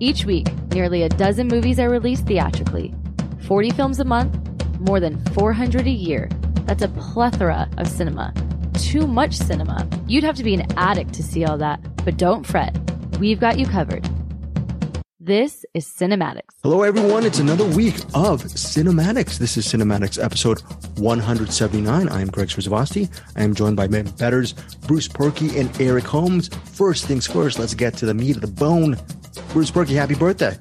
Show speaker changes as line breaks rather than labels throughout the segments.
Each week, nearly a dozen movies are released theatrically. 40 films a month, more than 400 a year. That's a plethora of cinema. Too much cinema. You'd have to be an addict to see all that. But don't fret, we've got you covered. This is CinemAddicts.
Hello, everyone. It's another week of CinemAddicts. This is CinemAddicts episode 179. I am Greg Srisavasdi. I am joined by Ben Betters, Bruce Purkey, and Eric Holmes. First things first, let's get to the meat of the bone. Bruce Purkey, happy birthday.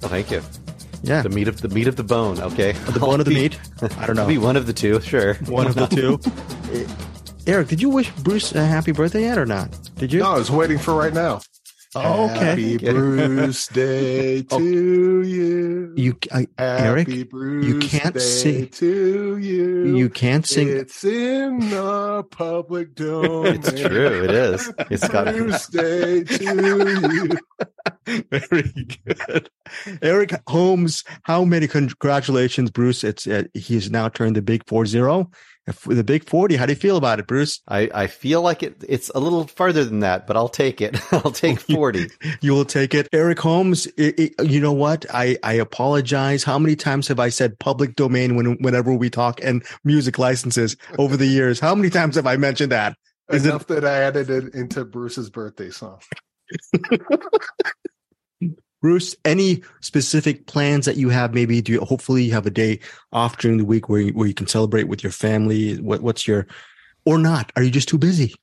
Well, thank you.
Yeah.
The meat of the meat of the bone. Okay.
The bone of the meat? I don't know.
Be one of the two. Sure.
One of the two. Eh, Eric, did you wish Bruce a happy birthday yet or not? Did you?
No, I was waiting for right now.
Oh, okay.
Happy Bruce Day to you.
You, I, Eric,
Bruce
you can't
Day
sing.
to you.
You can't sing.
It's in the public domain.
It's true. It is. It's got
Bruce Day to you.
Very good. Eric Holmes, how many congratulations, Bruce? It's uh, he's now turned the big four zero. The big 40. How do you feel about it, Bruce?
I, I feel like it. It's a little farther than that, but I'll take it. I'll take forty.
You will take it. Eric Holmes, it, it, you know what? I, I apologize. How many times have I said public domain when, whenever we talk and music licenses over the years? How many times have I mentioned that? Is
Enough that I added it into Bruce's birthday song.
Bruce, any specific plans that you have? Maybe do you hopefully you have a day off during the week where you, where you can celebrate with your family? What, what's your, or not? Are you just too busy?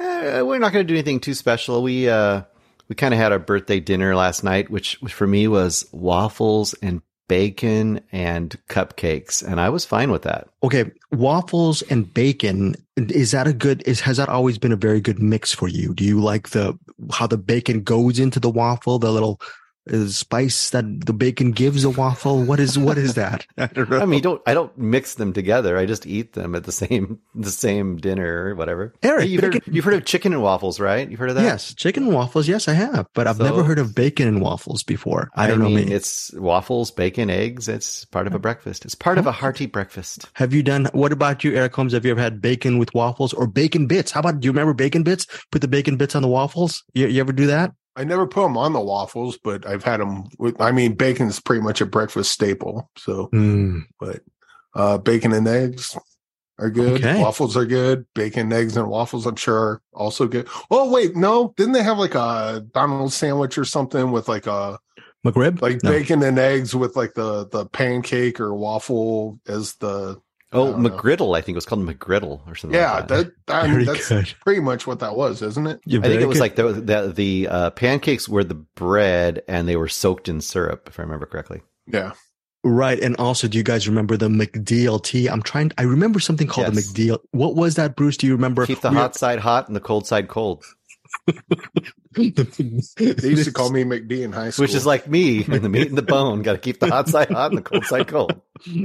Eh, we're not going to do anything too special. We uh we kind of had our birthday dinner last night, which, which for me was waffles and bacon and cupcakes, and I was fine with that.
Okay, waffles and bacon. Is that a good? Is has that always been a very good mix for you? Do you like the how the bacon goes into the waffle, the little uh, spice that the bacon gives a waffle? What is what is that? I don't know.
I mean, don't I don't mix them together. I just eat them at the same the same dinner or whatever.
Eric,
Hey, you've, heard, you've heard of chicken and waffles, right? You've heard of that?
yes, chicken and waffles. Yes, I have, but I've
So-
never heard of bacon and waffles before. I don't know.
mean,
me.
it's waffles, bacon, eggs. It's part of a breakfast. It's part of a hearty breakfast.
Have you done? What about you, Eric Holmes? Have you ever had bacon with waffles or bacon bits? How about? Do you remember bacon bits? Put the bacon bits on the waffles. You, you ever do that?
I never put them on the waffles, but I've had them with, I mean, bacon's pretty much a breakfast staple. So,
Mm.
but uh, bacon and eggs are good.
Okay.
Waffles are good. Bacon, eggs, and waffles, I'm sure, are also good. Oh, wait, no. Didn't they have like a Donald's sandwich or something with like a,
McRib?
like
No.
bacon and eggs with like the, the pancake or waffle as the,
Oh. McGriddle. I think it was called McGriddle or something.
yeah,
like that.
that, I mean,
Very
that's
good.
pretty much what that was, isn't it?
Yeah,
I think it was
good.
like the the, the uh, pancakes were the bread and they were soaked in syrup, if I remember correctly.
Yeah.
Right. And also, do you guys remember the McDLT? I'm trying, I remember something called
Yes.
the McDeal. What was that, Bruce? Do you remember?
Keep the
We-
hot side hot and the cold side cold,
They used to call me McD in high school.
which is like me in the meat and the bone. Got to keep the hot side hot and the cold side cold.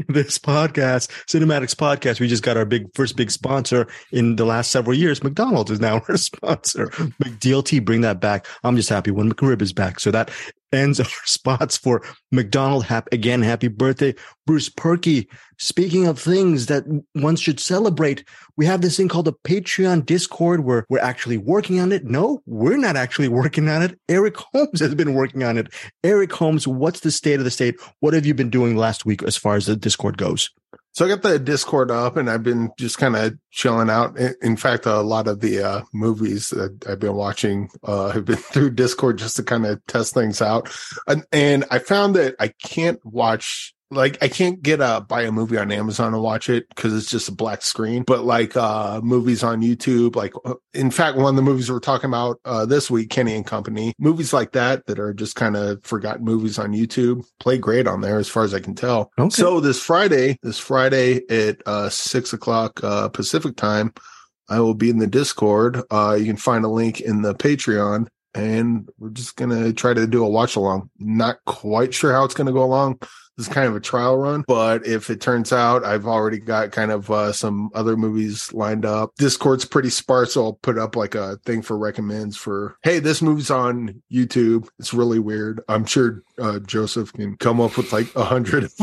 this podcast, CinemAddicts Podcast. We just got our big first big sponsor in the last several years. McDonald's is now our sponsor. McDLT, bring that back. I'm just happy when McRib is back. So that ends our spots for McDonald. Hap- again, happy birthday, Bruce Purkey. Speaking of things that one should celebrate, we have this thing called the Patreon Discord where we're actually working on it. No, we're not actually working on it. Eric Holmes has been working on it. Eric Holmes, what's the state of the state? What have you been doing last week as far as the Discord goes?
So I got the Discord up and I've been just kind of chilling out. In- fact, a lot of the uh, movies that I've been watching uh, have been through Discord just to kind of test things out. And, and I found that I can't watch like I can't get a buy a movie on Amazon and watch it because it's just a black screen. But like uh movies on YouTube, like uh, in fact, one of the movies we're talking about uh this week, Kenny and Company, movies like that that are just kind of forgotten movies on YouTube play great on there as far as I can tell.
Okay.
So this Friday, this Friday at uh six o'clock uh Pacific time, I will be in the Discord. Uh you can find a link in the Patreon. And we're just gonna try to do a watch along. Not quite sure how it's gonna go along. This is kind of a trial run, but if it turns out I've already got kind of uh, some other movies lined up. Discord's pretty sparse, so I'll put up like a thing for recommends for, hey, this movie's on YouTube. It's really weird. I'm sure uh, Joseph can come up with like a hundred.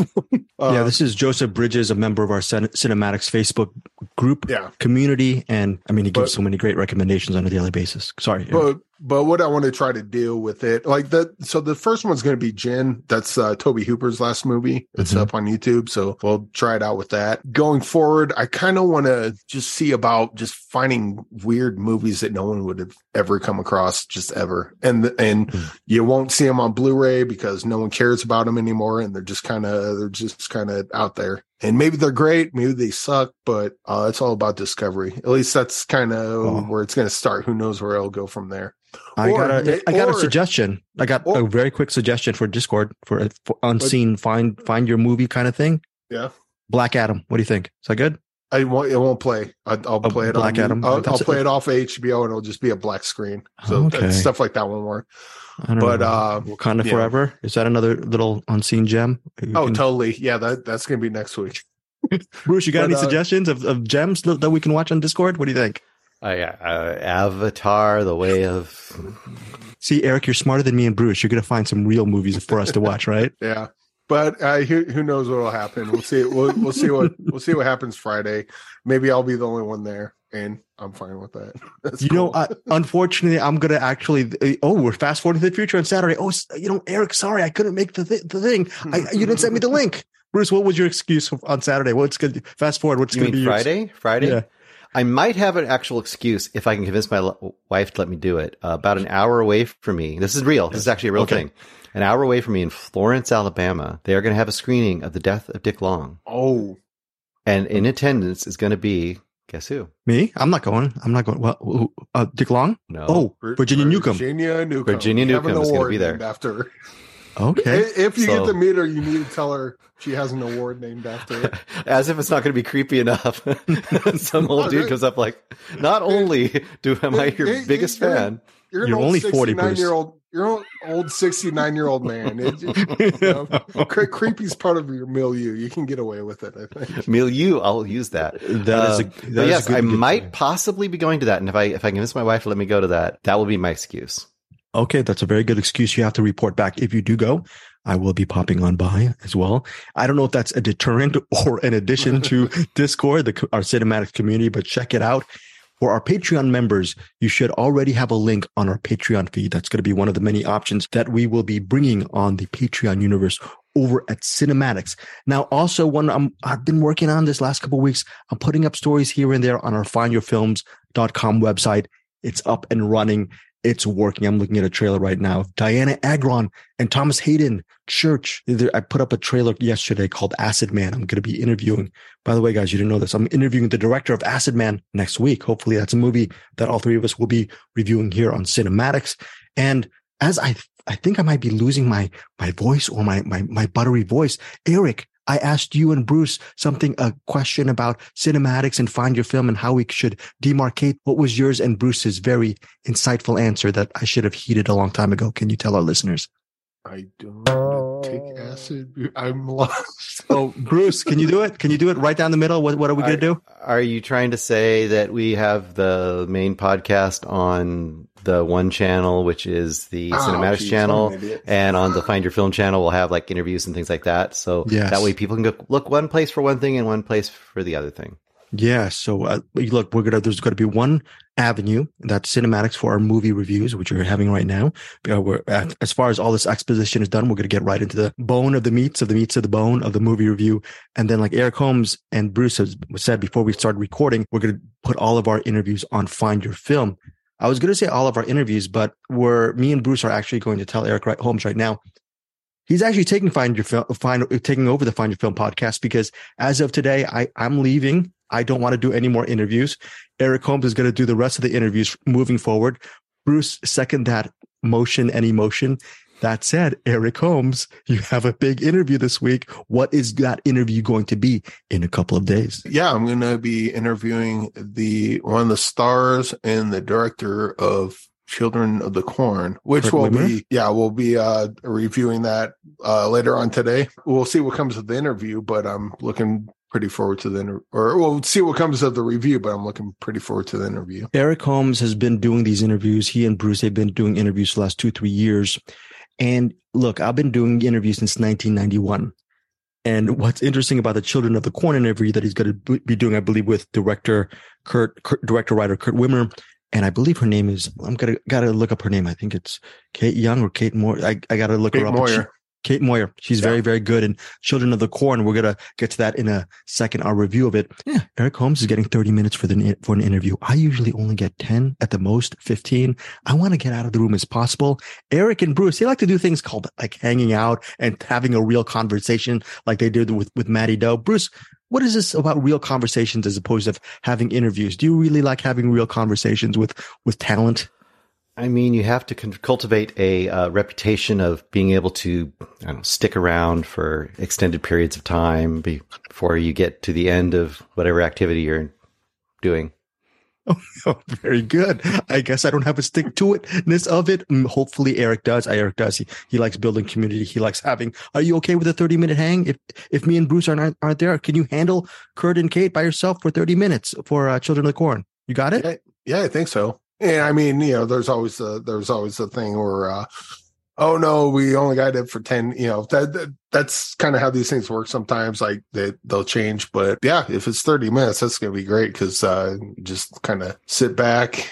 Uh,
yeah, this is Joseph Bridges, a member of our Cin- CinemAddicts Facebook group
yeah.
community, and I mean, he gives
But-
so many great recommendations on a daily basis. Sorry,
But but what I want to try to do with it, like the so the first one's going to be Djinn. That's uh, Tobe Hooper's last movie. It's
Mhm.
up on YouTube, so we'll try it out with that. Going forward, I kind of want to just see about just finding weird movies that no one would have ever come across, just ever, and and
Mm.
you won't see them on Blu-ray because no one cares about them anymore, and they're just kind of they're just kind of out there. And maybe they're great, maybe they suck, but uh, it's all about discovery. At least that's kind of
Oh.
where it's going to start. Who knows where it'll go from there.
I
Or
got a, I got a suggestion. I got
or-
a very quick suggestion for Discord for, for unseen find find your movie kind of thing.
Yeah.
Black Adam. What do you think? Is that good?
I won't. It won't play. I, I'll
Oh,
play it.
Black
on,
Adam?
I'll, I'll play it off HBO, and it'll just be a black screen. So
Okay.
stuff like that won't work.
I don't
But
know.
uh,
Wakanda
yeah.
Forever. Is that another little unseen gem? You
oh,
can-
totally. Yeah, that that's gonna be next week.
Bruce, you got
but,
any
uh,
suggestions of, of gems that that we can watch on Discord? What do you think?
Uh, yeah, uh, Avatar, The Way of.
See, Eric, you're smarter than me and Bruce. You're going to find some real movies for us to watch, right?
Yeah, but uh, who who knows what will happen? We'll see. We'll we'll see what we'll see what happens Friday. Maybe I'll be the only one there, and I'm fine with that. That's
You know,
cool.
uh, unfortunately, I'm going to actually. uh, Oh, we're fast forwarding to the future on Saturday. Oh, you know, Eric, sorry, I couldn't make the th- the thing. I, you didn't send me the link. Bruce, what was your excuse on Saturday? What's good? Fast forward. What's going to
mean
be your-
Friday? Friday?
Yeah.
I might have an actual excuse if I can convince my l- wife to let me do it. Uh, about an hour away from me. This is real. This is actually a real
Okay.
thing. An hour away from me in Florence, Alabama, they are going to have a screening of The Death of Dick Long.
oh,
And in attendance is going to be, guess who?
Me? I'm not going. I'm not going. Well, uh, Dick Long?
No.
Oh, Virginia Newcomb.
Virginia Newcomb.
Virginia
You have an
Newcomb is gonna be there.
after. Her.
Okay.
If you
So-
get to meet her, you need to tell her she has an award named after her.
As if it's not going to be creepy enough. Some old dude comes up like, not only do am I your
Hey,
biggest
hey, hey.
fan,
You're,
You're only 40,
year old. You're an old 69 year old man. It, it- you know, cre- creepy's part of your milieu. You can get away with it, I think.
milieu, I'll use that.
That um, is a- that
but
is a
yes,
good-
I might
point.
possibly be going to that, and if I if I convince my wife to let me go to that, that will be my excuse.
Okay, that's a very good excuse. You have to report back if you do go. I will be popping on by as well. I don't know if that's a deterrent or an addition to Discord, the, our cinematic community, but check it out. For our Patreon members, you should already have a link on our Patreon feed. That's going to be one of the many options that we will be bringing on the Patreon universe over at CinemAddicts. Now, also one I'm, I've been working on this last couple of weeks. I'm putting up stories here and there on our findyourfilms.com website. It's up and running. It's working. I'm looking at a trailer right now. Dianna Agron and Thomas Haden Church. I put up a trailer yesterday called Acidman. I'm going to be interviewing. By the way, guys, you didn't know this. I'm interviewing the director of Acidman next week. Hopefully, that's a movie that all three of us will be reviewing here on CinemAddicts. And as I, I think I might be losing my my voice or my my my buttery voice. Eric, I asked you and Bruce something, a question about CinemAddicts and find your film and how we should demarcate. What was yours and Bruce's very insightful answer that I should have heeded a long time ago? Can you tell our listeners?
I don't take acid. I'm lost.
Oh, Bruce, can you do it? Can you do it right down the middle? What, what are we going to do?
Are you trying to say that we have the main podcast on the one channel, which is the
Oh,
CinemAddicts
geez,
channel,
I'm an idiot.
and on the Find Your Film channel, we'll have like interviews and things like that. So
Yes.
that way people can go look one place for one thing and one place for the other thing.
Yeah. So uh, look, we're gonna. There's going to be one avenue that's CinemAddicts for our movie reviews, which we're having right now. Uh, we're uh, as far as all this exposition is done, we're going to get right into the bone of the meats of the meats of the bone of the movie review. And then, like Eric Holmes and Bruce has said before we started recording, we're going to put all of our interviews on Find Your Film. I was going to say all of our interviews, but we're me and Bruce are actually going to tell Eric Holmes right now. He's actually taking Find Your Film, find, taking over the Find Your Film podcast because as of today, I, I'm leaving. I don't want to do any more interviews. Eric Holmes is going to do the rest of the interviews moving forward. Bruce, second that motion and emotion. That said, Eric Holmes, you have a big interview this week. What is that interview going to be in a couple of days?
Yeah, I'm going to be interviewing the one of the stars and the director of Children of the Corn, which
Kurt
will
Wimmer?
be yeah, we'll be uh reviewing that uh later on today. We'll see what comes of the interview, but I'm looking pretty forward to the inter- or we'll see what comes of the review, but I'm looking pretty forward to the interview.
Eric Holmes has been doing these interviews. He and Bruce have been doing interviews for the last two, three years. And look, I've been doing interviews since 1991. And what's interesting about the Children of the Corn interview that he's going to be doing, I believe, with director Kurt, Kurt director writer Kurt Wimmer and I believe her name is. I'm gonna gotta look up her name. I think it's Kate Young or Kate Moore. I, I gotta look
Kate
her up.
Moyer.
Kate Moyer. She's
Yeah.
very, very good in Children of the Corn. We're gonna get to that in a second. Our review of it. Yeah, Eric Holmes is getting 30 minutes for the for an interview. I usually only get 10 at the most, 15. I want to get out of the room as possible. Eric and Bruce, they like to do things called like hanging out and having a real conversation, like they did with with Maddie Doe. Bruce, what is this about real conversations as opposed to having interviews? Do you really like having real conversations with with talent?
I mean, you have to con- cultivate a uh, reputation of being able to I don't know, stick around for extended periods of time be- before you get to the end of whatever activity you're doing.
Oh, very good. I guess I don't have a stick to itness of it. Mm, Hopefully Eric does. Eric does. He, he likes building community. He likes having, are you okay with a 30 minute hang? If, if me and Bruce aren't, aren't there, can you handle Kurt and Kate by yourself for 30 minutes for uh, Children of the Corn? You got it?
Yeah, yeah, I think so. And I mean, you know, there's always a there's always a thing where, uh, oh no, we only got it for ten. You know, that, that that's kind of how these things work. Sometimes, like they they'll change, but yeah, if it's thirty minutes, that's gonna be great because uh, just kind of sit back,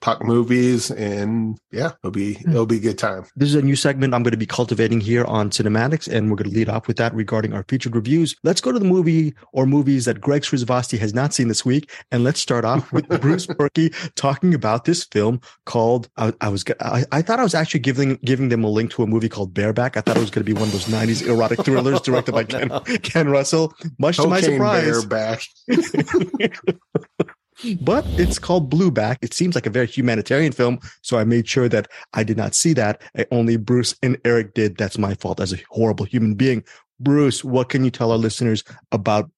talk movies, and yeah, it'll be hmm. it'll be a good time.
This is a new segment I'm going to be cultivating here on CinemAddicts, and we're going to lead off with that regarding our featured reviews. Let's go to the movie or movies that Greg Srisavasdi has not seen this week, and let's start off with Bruce Purkey talking about this film called. I, I was I, I thought I was actually giving giving them a link to a movie called Bareback. I thought it was going to be one of those '90s erotic thrillers directed by Ken, Ken Russell. Much to my surprise,
Bear back.
but it's called Blueback. It seems like a very humanitarian film, so I made sure that I did not see that. Only Bruce and Eric did. That's my fault as a horrible human being. Bruce, what can you tell our listeners about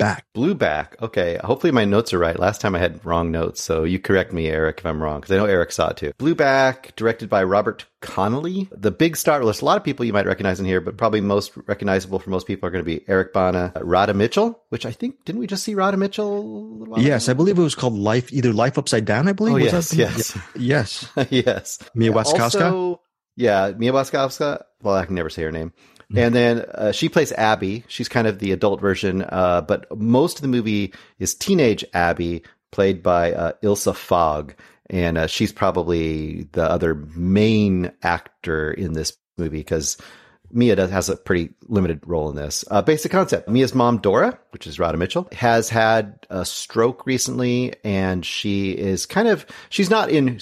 Blueback?
Blueback. Okay. Hopefully my notes are right. Last time I had wrong notes, so you correct me, Eric, if I'm wrong, because I know Eric saw it too. Blueback, directed by Robert Connolly. The big star, list. a lot of people you might recognize in here, but probably most recognizable for most people are going to be Eric Bana, uh, Radha Mitchell, which I think, didn't we just see Radha Mitchell? a little while
Yes, I believe it was called Life, either Life Upside Down. I believe.
Oh,
Was
yes,
that-
yes.
yes.
yes.
Mia Wasikowska.
Yeah, Mia Wasikowska. Well, I can never say her name. And then uh, she plays Abby. She's kind of the adult version, uh, but most of the movie is teenage Abby, played by uh, Ilsa Fogg, and uh, she's probably the other main actor in this movie because Mia does, has a pretty limited role in this. Uh, basic concept: Mia's mom, Dora, which is Radha Mitchell, has had a stroke recently, and she is kind of she's not in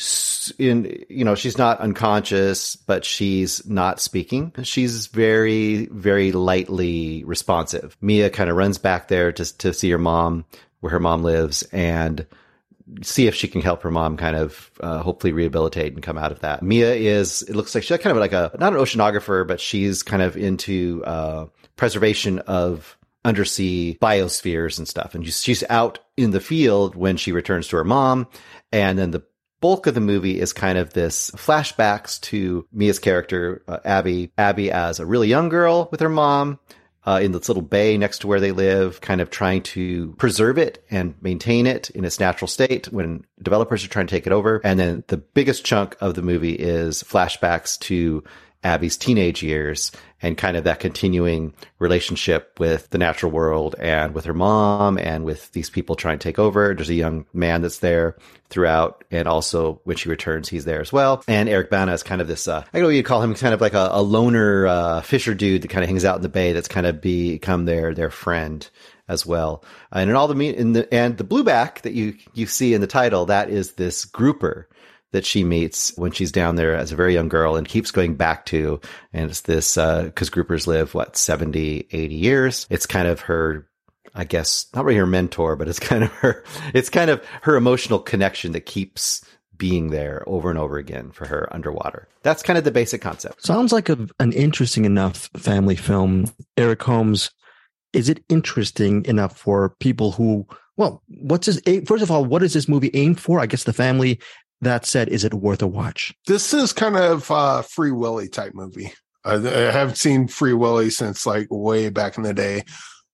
in you know she's not unconscious, but she's not speaking. She's very very lightly responsive. Mia kind of runs back there to to see her mom where her mom lives and see if she can help her mom kind of uh, hopefully rehabilitate and come out of that. Mia is, it looks like she's kind of like a, not an oceanographer, but she's kind of into uh, preservation of undersea biospheres and stuff. And she's, out in the field when she returns to her mom. And then the bulk of the movie is kind of this flashbacks to Mia's character, uh, Abby, Abby as a really young girl with her mom uh, in this little bay next to where they live, kind of trying to preserve it and maintain it in its natural state when developers are trying to take it over. And then the biggest chunk of the movie is flashbacks to Abby's teenage years and kind of that continuing relationship with the natural world and with her mom and with these people trying to take over. There's a young man that's there throughout. And also when she returns, he's there as well. And Eric Bana is kind of this, uh, I don't know you'd call him kind of like a, a loner, uh, fisher dude that kind of hangs out in the bay that's kind of become their, their friend as well. And in all the, in the, and the blueback that you, you see in the title, that is this grouper that she meets when she's down there as a very young girl and keeps going back to. And it's this, uh, cause groupers live, what, 70, 80 years. It's kind of her, I guess, not really her mentor, but it's kind of her, it's kind of her emotional connection that keeps being there over and over again for her underwater. That's kind of the basic concept.
Sounds like a, an interesting enough family film. Eric Holmes, is it interesting enough for people who, well, what's his, aim- first of all, what is this movie aimed for? I guess the family. That said, is it worth a watch?
This is kind of Free Willy type movie. I, haven't seen Free Willy since like way back in the day,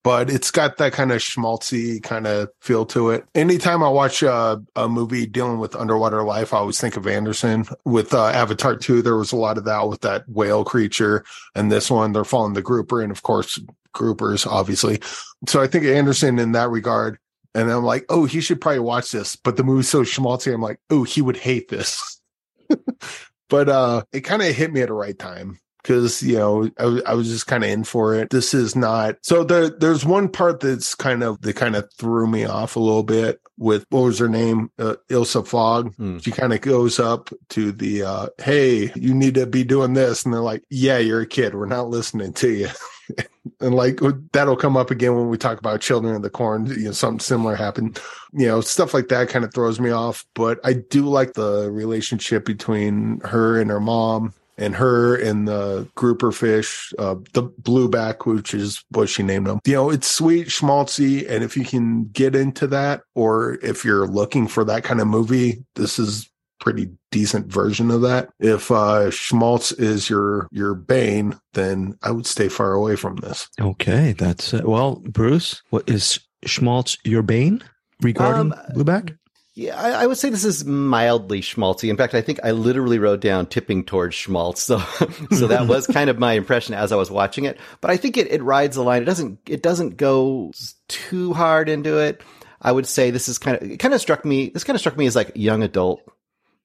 but it's got that kind of schmaltzy kind of feel to it. Anytime I watch a, a movie dealing with underwater life, I always think of Anderson. With uh, Avatar 2, there was a lot of that with that whale creature. And this one, they're following the grouper and, of course, groupers, obviously. So I think Anderson in that regard and I'm like, oh, he should probably watch this. But the movie's so schmaltzy, I'm like, oh, he would hate this. but uh, it kind of hit me at the right time because you know I was just kind of in for it. This is not so. There, there's one part that's kind of that kind of threw me off a little bit with what was her name, uh, Ilsa Fogg.
Hmm.
She kind of goes up to the uh, hey, you need to be doing this, and they're like, yeah, you're a kid. We're not listening to you. and like that'll come up again when we talk about children of the corn you know something similar happened. You know stuff like that kind of throws me off but i do like the relationship between her and her mom and her and the grouper fish uh the blueback which is what she named them. You know it's sweet schmaltzy and if you can get into that or if you're looking for that kind of movie this is pretty decent version of that. If uh Schmaltz is your your bane, then I would stay far away from this.
Okay, that's uh, well, Bruce. What is Schmaltz your bane regarding
Um,
Blueback?
Yeah, I, I would say this is mildly schmaltzy. In fact, I think I literally wrote down tipping towards schmaltz. So, so that was kind of my impression as I was watching it. But I think it, it rides the line. It doesn't, it doesn't go too hard into it. I would say this is kind of, it kind of struck me, this kind of struck me as like young adult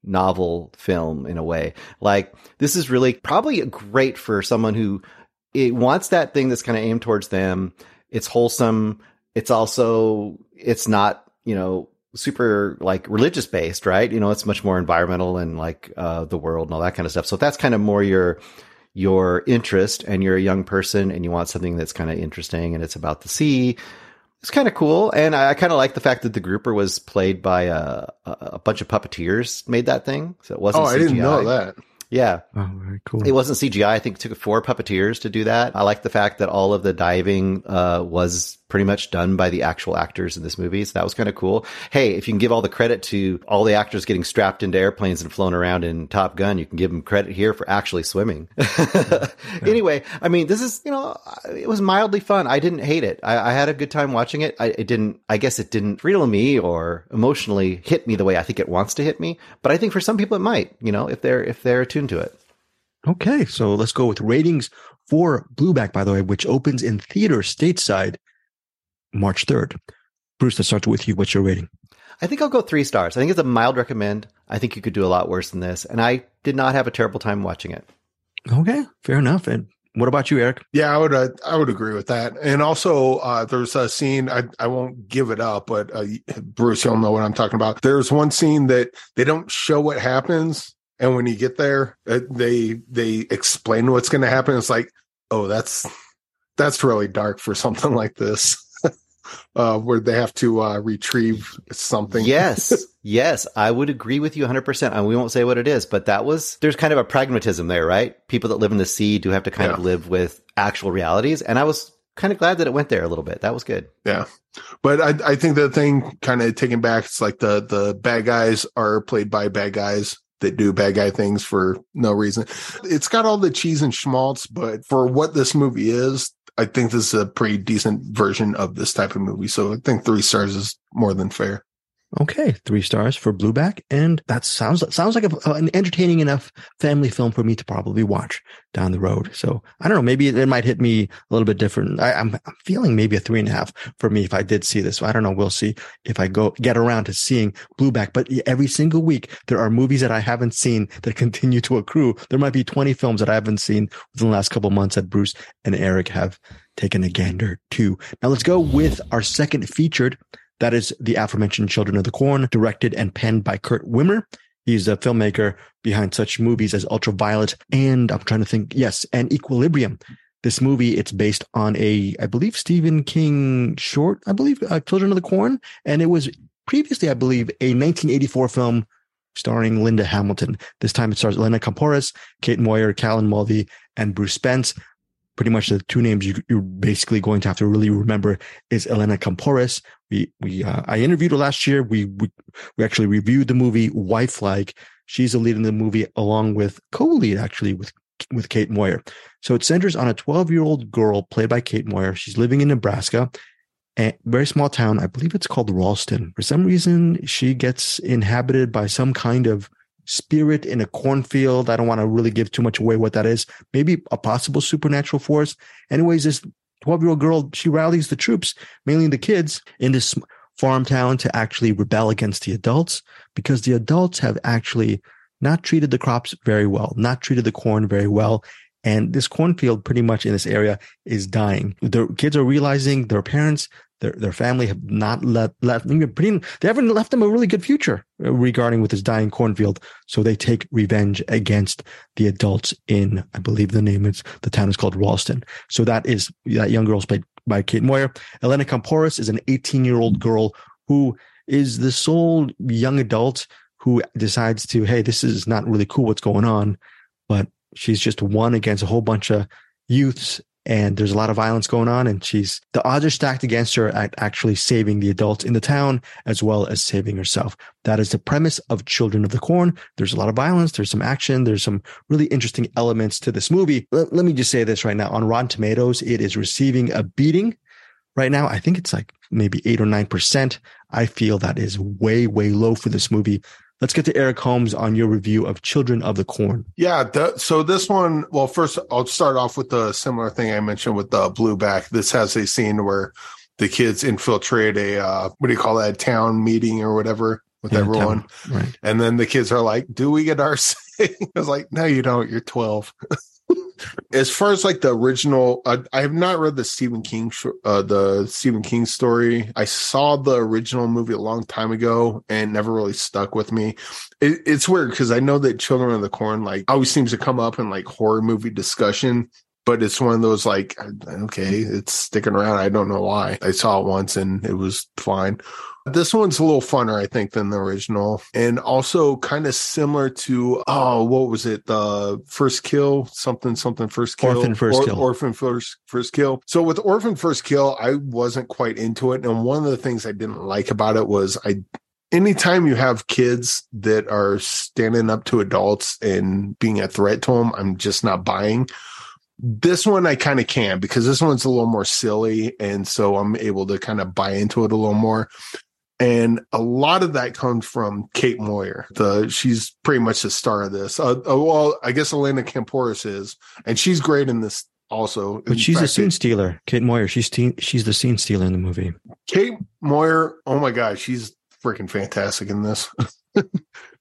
novel film in a way. Like this is really probably great for someone who it wants that thing that's kind of aimed towards them. It's wholesome. It's also, it's not, you know, super like religious based, right? You know, it's much more environmental and like uh, the world and all that kind of stuff. So if that's kind of more your your interest, and you're a young person and you want something that's kind of interesting and it's about the sea. It's kind of cool, and I, I kind of like the fact that the grouper was played by a, a, a bunch of puppeteers made that thing, so it wasn't.
Oh, I didn't know that.
Yeah,
Oh, very cool.
it wasn't CGI. I think it took four puppeteers to do that. I like the fact that all of the diving uh, was pretty much done by the actual actors in this movie. So that was kind of cool. Hey, if you can give all the credit to all the actors getting strapped into airplanes and flown around in Top Gun, you can give them credit here for actually swimming. Anyway, I mean, this is, you know, it was mildly fun. I didn't hate it. I, I had a good time watching it. I, it didn't, I guess it didn't thrill me or emotionally hit me the way I think it wants to hit me. But I think for some people it might, you know, if they're, if they're attuned to it.
Okay, so let's go with ratings for Blueback, by the way, which opens in theater stateside March 3rd. Bruce, let's start with you. What's your rating?
I think I'll go three stars. I think it's a mild recommend. I think you could do a lot worse than this. And I did not have a terrible time watching it.
Okay, fair enough. And what about you, Eric?
Yeah, I would uh, I would agree with that. And also, uh, there's a scene I I won't give it up, but uh, Bruce, you'll know what I'm talking about. There's one scene that they don't show what happens, and when you get there, uh, they they explain what's going to happen. It's like, oh, that's that's really dark for something like this, uh, where they have to uh, retrieve something.
Yes, yes, I would agree with you 100%. And we won't say what it is, but that was, there's kind of a pragmatism there, right? People that live in the sea do have to kind of live with actual realities. And I was kind of glad that it went there a little bit. That was good.
Yeah. But I, I think the thing kind of taken back, it's like the, the bad guys are played by bad guys that do bad guy things for no reason. It's got all the cheese and schmaltz, but for what this movie is, I think this is a pretty decent version of this type of movie. So I think three stars is more than fair.
Okay, three stars for Blueback, and that sounds sounds like a, an entertaining enough family film for me to probably watch down the road. So I don't know, maybe it, might hit me a little bit different. I, I'm, I'm feeling maybe a three and a half for me if I did see this. So I don't know. We'll see if I go get around to seeing Blueback. But every single week there are movies that I haven't seen that continue to accrue. There might be 20 films that I haven't seen within the last couple months that Bruce and Eric have taken a gander to. Now let's go with our second featured. That is the aforementioned Children of the Corn, directed and penned by Kurt Wimmer. He's a filmmaker behind such movies as Ultraviolet and I'm trying to think, yes, and Equilibrium. This movie, it's based on a, I believe, Stephen King short, I believe, uh, Children of the Corn. And it was previously, I believe, a 1984 film starring Linda Hamilton. This time it stars Elena Kampouris, Kate Moyer, Callan Mulvey, and Bruce Spence. Pretty much the two names you, you're basically going to have to really remember is Elena Kampouris. We, we, uh, I interviewed her last year. We, we, we actually reviewed the movie Wifelike. She's the lead in the movie along with co-lead actually with, with Kate Moyer. So it centers on a 12 year old girl played by Kate Moyer. She's living in Nebraska, a very small town. I believe it's called Ralston. For some reason, she gets inhabited by some kind of spirit in a cornfield. I don't want to really give too much away what that is. Maybe a possible supernatural force. Anyways, this 12 year old girl, she rallies the troops, mainly the kids, in this farm town to actually rebel against the adults because the adults have actually not treated the crops very well, not treated the corn very well. And this cornfield pretty much in this area is dying. The kids are realizing their parents, their, their family have not let, left, they haven't left them a really good future uh, regarding with this dying cornfield. So they take revenge against the adults in, I believe the name is, the town is called Ralston. So that is, that young girl is played by Kate Moyer. Elena Kampouris is an 18 year old girl who is the sole young adult who decides to, hey, this is not really cool what's going on, but she's just one against a whole bunch of youths and there's a lot of violence going on and she's the odds are stacked against her at actually saving the adults in the town as well as saving herself. That is the premise of children of the corn. There's a lot of violence there's some action there's some really interesting elements to this movie. Let, let me just say this right now on rotten tomatoes it is receiving a beating. Right now i think it's like maybe 8 or 9% i feel that is way way low for this movie Let's get to Eric Holmes on your review of Children of the Corn.
Yeah. So this one, well, first I'll start off with the similar thing I mentioned with the Blueback. This has a scene where the kids infiltrate a, uh, what do you call that, town meeting or whatever with yeah, everyone. Town, right. And then the kids are like, do we get our say? I was like, no, you don't. You're 12. as far as like the original, uh, I have not read the Stephen King, uh, the Stephen King story. I saw the original movie a long time ago and never really stuck with me. It, it's weird because I know that Children of the Corn like always seems to come up in like horror movie discussion, but it's one of those like, okay, it's sticking around. I don't know why. I saw it once and it was fine. This one's a little funner, I think, than the original, and also kind of similar to oh, what was it? The first kill, something, something, first kill,
orphan first or, kill,
orphan first first kill. So with orphan first kill, I wasn't quite into it, and one of the things I didn't like about it was I anytime you have kids that are standing up to adults and being a threat to them, I'm just not buying. This one I kind of can because this one's a little more silly. And so I'm able to kind of buy into it a little more. And a lot of that comes from Kate Moyer. The she's pretty much the star of this. Uh, uh, well, I guess Elena Kampouris is, and she's great in this also.
But she's fact, a scene stealer. Kate Moyer. She's teen, she's the scene stealer in the movie.
Kate Moyer. Oh my god, she's freaking fantastic in this.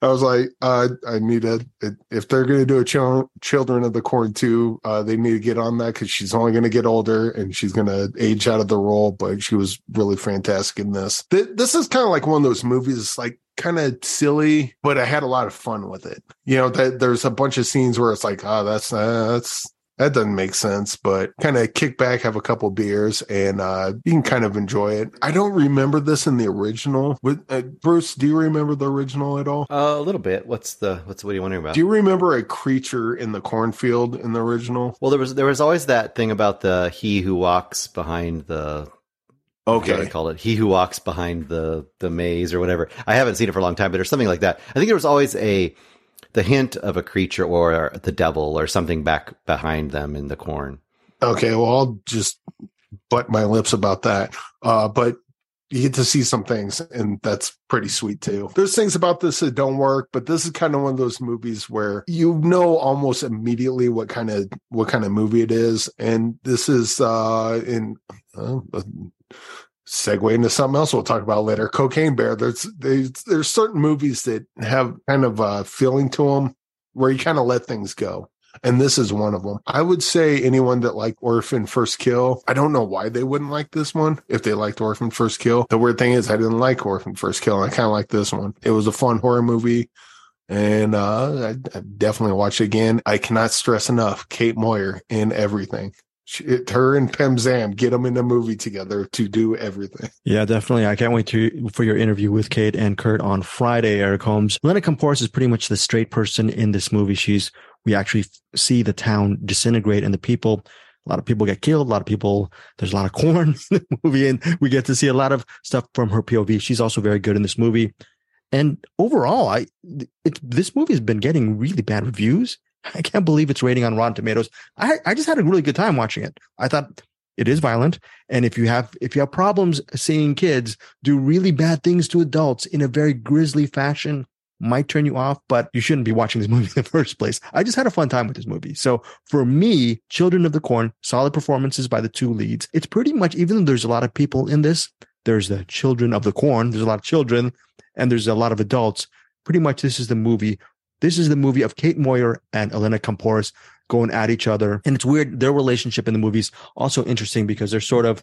I was like, uh, I need to, if they're going to do a ch- Children of the Corn 2, uh, they need to get on that because she's only going to get older and she's going to age out of the role. But she was really fantastic in this. Th- this is kind of like one of those movies, like kind of silly, but I had a lot of fun with it. You know, that there's a bunch of scenes where it's like, oh, that's, uh, that's, that doesn't make sense, but kind of kick back, have a couple beers, and uh, you can kind of enjoy it. I don't remember this in the original. With, uh, Bruce, do you remember the original at all?
Uh, a little bit. What's the what's what are you wondering about?
Do you remember a creature in the cornfield in the original?
Well, there was there was always that thing about the he who walks behind the
Okay.
I call it he who walks behind the the maze or whatever. I haven't seen it for a long time, but there's something like that. I think there was always a the hint of a creature or the devil or something back behind them in the corn.
Okay, well, I'll just butt my lips about that. Uh, but you get to see some things, and that's pretty sweet too. There's things about this that don't work, but this is kind of one of those movies where you know almost immediately what kind of what kind of movie it is, and this is uh, in uh, segue into something else we'll talk about later. Cocaine Bear. There's there's, there's certain movies that have kind of a feeling to them where you kind of let things go. And this is one of them. I would say anyone that liked Orphan First Kill, I don't know why they wouldn't like this one if they liked Orphan First Kill. The weird thing is I didn't like Orphan First Kill. I kind of like this one. It was a fun horror movie. And uh, I, I definitely watch it again. I cannot stress enough Kate Moyer in everything her and Pem Zam get them in a movie together to do everything.
Yeah, definitely. I can't wait to for your interview with Kate and Kurt on Friday. Eric Holmes, Lena Kampouris is pretty much the straight person in this movie. She's we actually see the town disintegrate and the people. A lot of people get killed. A lot of people. There's a lot of corn in the movie, and we get to see a lot of stuff from her POV. She's also very good in this movie. And overall, I it, this movie has been getting really bad reviews I can't believe it's rating on Rotten Tomatoes. I, I just had a really good time watching it. I thought it is violent. And if you have, if you have problems seeing kids do really bad things to adults in a very grisly fashion, might turn you off, but you shouldn't be watching this movie in the first place. I just had a fun time with this movie. So for me, Children of the Corn, solid performances by the two leads. It's pretty much, even though there's a lot of people in this there's the children of the corn. There's a lot of children, and there's a lot of adults. Pretty much, this is the movie. This is the movie of Kate Moyer and Elena Kampouris going at each other. And it's weird. Their relationship in the movie is also interesting because they're sort of,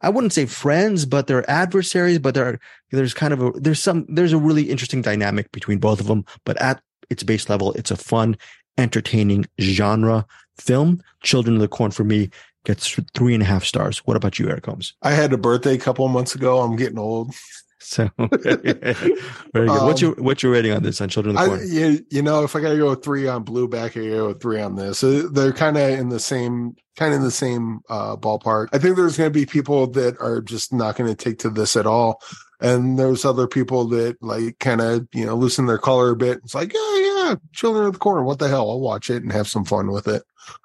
I wouldn't say friends, but they're adversaries, but they're, there's kind of a, there's some, there's a really interesting dynamic between both of them. But at its base level, it's a fun, entertaining genre film. Children of the Corn for me gets three and a half stars. What about you, Eric Holmes?
I had a birthday a couple of months ago. I'm getting old.
So very good. Um, what's your what's your rating on this on Children of the Corn? I,
you, you know, if I gotta go three on Blueback, I go with three on this. So they're kind of in the same kind of in the same uh, ballpark. I think there's going to be people that are just not going to take to this at all, and there's other people that like kind of you know loosen their color a bit. It's like, yeah, yeah, Children of the Corn. What the hell? I'll watch it and have some fun with it.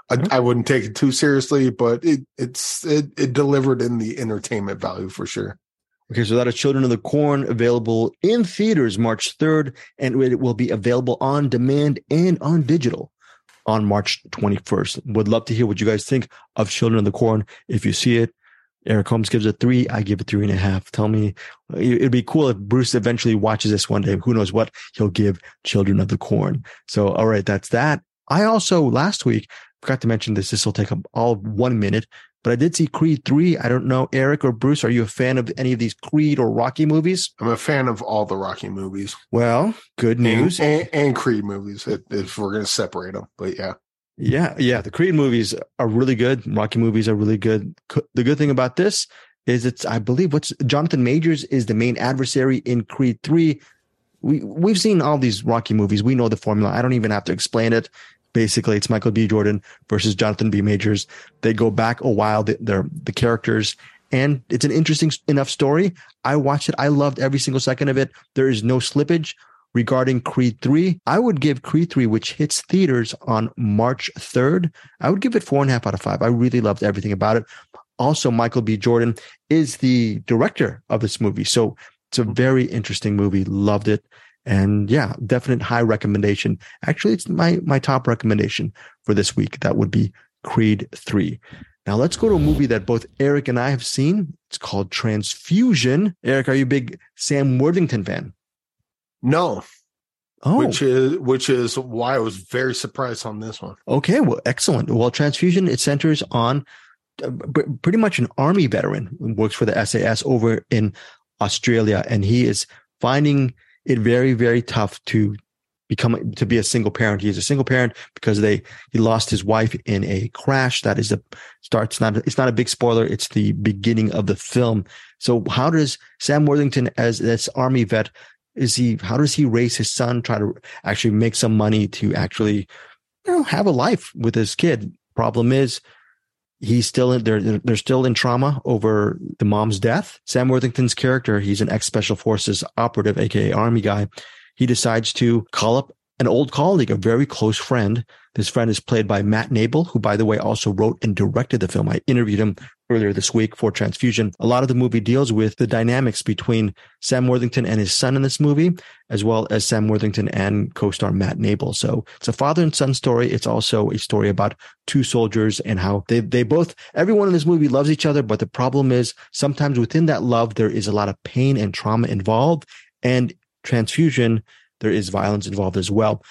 I, I wouldn't take it too seriously, but it it's it, it delivered in the entertainment value for sure.
Okay, so that is Children of the Corn available in theaters March 3rd, and it will be available on demand and on digital on March 21st. Would love to hear what you guys think of Children of the Corn. If you see it, Eric Holmes gives it three. I give it three and a half. Tell me, it'd be cool if Bruce eventually watches this one day. Who knows what he'll give Children of the Corn. So, all right, that's that. I also last week forgot to mention this. This will take up all one minute. But I did see Creed 3. I don't know, Eric or Bruce, are you a fan of any of these Creed or Rocky movies?
I'm a fan of all the Rocky movies.
Well, good news.
And, and, and Creed movies, if, we're going to separate them. But yeah.
Yeah. Yeah. The Creed movies are really good. Rocky movies are really good. The good thing about this is it's, I believe, what's Jonathan Majors is the main adversary in Creed 3. We, we've seen all these Rocky movies. We know the formula. I don't even have to explain it. Basically, it's Michael B. Jordan versus Jonathan B. Majors. They go back a while. They're the characters, and it's an interesting enough story. I watched it. I loved every single second of it. There is no slippage regarding Creed 3. I would give Creed 3, which hits theaters on March 3rd, I would give it four and a half out of five. I really loved everything about it. Also, Michael B. Jordan is the director of this movie. So it's a mm-hmm. very interesting movie. Loved it. And yeah, definite high recommendation. Actually, it's my my top recommendation for this week. That would be Creed 3. Now let's go to a movie that both Eric and I have seen. It's called Transfusion. Eric, are you a big Sam Worthington fan?
No. Oh. Which is which is why I was very surprised on this one.
Okay, well, excellent. Well, Transfusion it centers on uh, pretty much an army veteran who works for the SAS over in Australia, and he is finding it very, very tough to become to be a single parent. He is a single parent because they he lost his wife in a crash. That is a starts not it's not a big spoiler. It's the beginning of the film. So how does Sam Worthington as this army vet is he how does he raise his son? Try to actually make some money to actually you know have a life with his kid. Problem is he's still in they're they're still in trauma over the mom's death. Sam Worthington's character, he's an ex special forces operative, aka army guy. He decides to call up an old colleague, a very close friend. This friend is played by Matt Nable, who, by the way, also wrote and directed the film. I interviewed him earlier this week for Transfusion. A lot of the movie deals with the dynamics between Sam Worthington and his son in this movie, as well as Sam Worthington and co-star Matt Nable. So it's a father and son story. It's also a story about two soldiers and how they, they both, everyone in this movie loves each other. But the problem is sometimes within that love, there is a lot of pain and trauma involved. And transfusion, there is violence involved as well.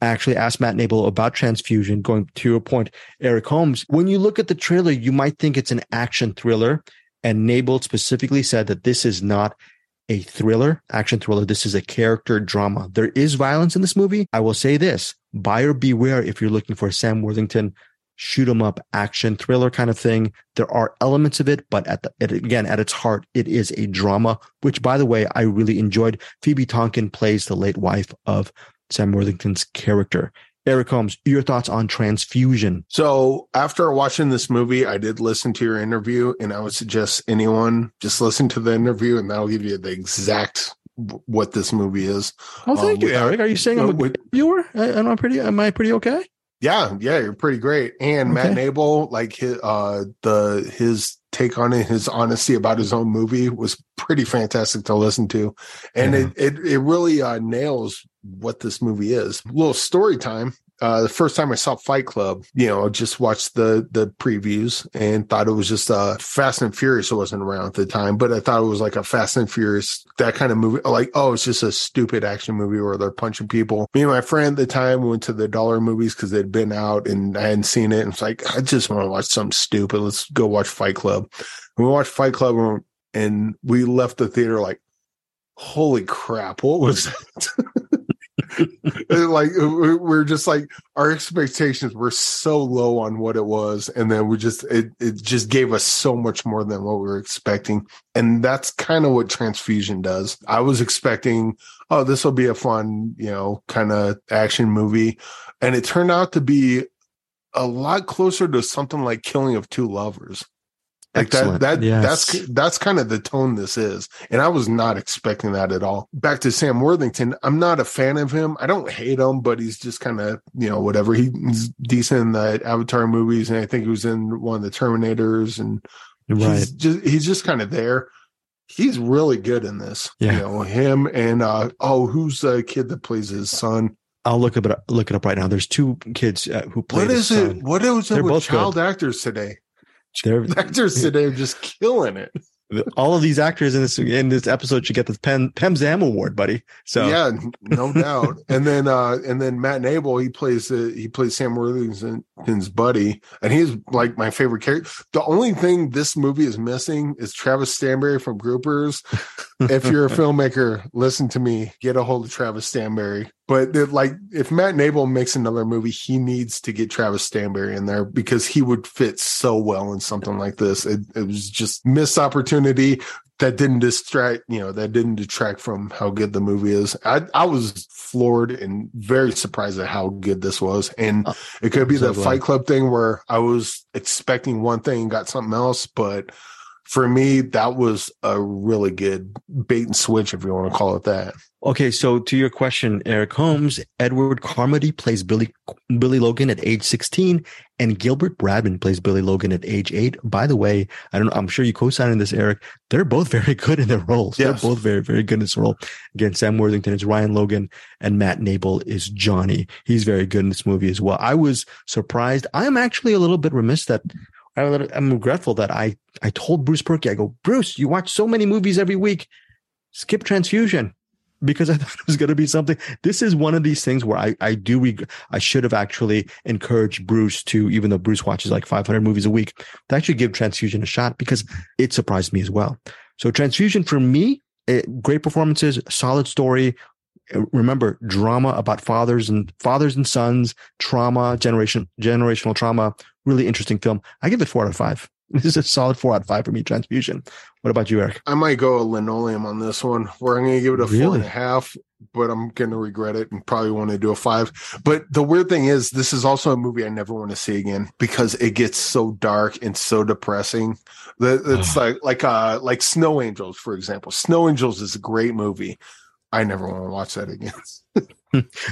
I actually asked Matt Nable about transfusion, going to your point, Eric Holmes. When you look at the trailer, you might think it's an action thriller. And Nable specifically said that this is not a thriller, action thriller. This is a character drama. There is violence in this movie. I will say this buyer beware if you're looking for Sam Worthington shoot 'em up action thriller kind of thing. There are elements of it, but at the, it, again, at its heart, it is a drama, which by the way, I really enjoyed. Phoebe Tonkin plays the late wife of Sam Worthington's character. Eric Holmes, your thoughts on transfusion?
So, after watching this movie, I did listen to your interview, and I would suggest anyone just listen to the interview, and that'll give you the exact what this movie is.
Oh, thank um, you, Eric. Are you saying I'm a with, viewer? Am I pretty? Am I pretty okay?
Yeah, yeah, you're pretty great. And okay. Matt Nable, like his, uh, the his take on it, his honesty about his own movie was pretty fantastic to listen to, and yeah. it, it it really uh, nails what this movie is. A little story time. Uh, the first time I saw Fight Club, you know, I just watched the the previews and thought it was just uh, Fast and Furious. wasn't around at the time, but I thought it was like a Fast and Furious that kind of movie. Like, oh, it's just a stupid action movie where they're punching people. Me and my friend at the time went to the dollar movies because they'd been out and I hadn't seen it. And it's like I just want to watch something stupid. Let's go watch Fight Club. And we watched Fight Club and we left the theater like, holy crap, what was that? like we're just like our expectations were so low on what it was and then we just it, it just gave us so much more than what we were expecting and that's kind of what transfusion does. I was expecting oh this will be a fun you know kind of action movie and it turned out to be a lot closer to something like killing of two lovers like Excellent. that, that yes. that's that's kind of the tone this is, and I was not expecting that at all. Back to Sam Worthington, I'm not a fan of him. I don't hate him, but he's just kind of you know whatever. He's decent in the Avatar movies, and I think he was in one of the Terminators, and right. he's just he's just kind of there. He's really good in this. Yeah. You know him and uh oh, who's the kid that plays his son?
I'll look up look it up right now. There's two kids uh, who play.
What is it? What is it They're with child good. actors today? They're, actors today are just killing it.
All of these actors in this in this episode should get the Pem PemZam award, buddy. So
yeah, no doubt. and then uh and then Matt Nable, he plays uh, he plays Sam Worthington's buddy, and he's like my favorite character. The only thing this movie is missing is Travis Stanberry from Groupers. if you're a filmmaker, listen to me. Get a hold of Travis Stanberry but like, if Matt Nable makes another movie, he needs to get Travis Stanberry in there because he would fit so well in something like this. It, it was just missed opportunity that didn't distract, you know, that didn't detract from how good the movie is. I, I was floored and very surprised at how good this was. And oh, it could be so the glad. Fight Club thing where I was expecting one thing and got something else, but for me, that was a really good bait and switch, if you want to call it that.
Okay, so to your question, Eric Holmes, Edward Carmody plays Billy Billy Logan at age 16, and Gilbert Bradman plays Billy Logan at age eight. By the way, I don't I'm sure you co-signed this, Eric. They're both very good in their roles. Yes. They're both very, very good in this role. Again, Sam Worthington is Ryan Logan, and Matt Nable is Johnny. He's very good in this movie as well. I was surprised. I am actually a little bit remiss that I'm regretful that I, I told Bruce Purkey, I go, Bruce, you watch so many movies every week. Skip transfusion because I thought it was going to be something. This is one of these things where I, I do, reg- I should have actually encouraged Bruce to, even though Bruce watches like 500 movies a week, to actually give transfusion a shot because it surprised me as well. So transfusion for me, it, eh, great performances, solid story. Remember drama about fathers and fathers and sons, trauma, generation, generational trauma, really interesting film. I give it four out of five. This is a solid four out of five for me. Transfusion. What about you, Eric?
I might go a linoleum on this one, where I'm going to give it a really? four and a half, but I'm going to regret it and probably want to do a five. But the weird thing is, this is also a movie I never want to see again because it gets so dark and so depressing. It's like like uh like Snow Angels, for example. Snow Angels is a great movie. I never want to watch that again.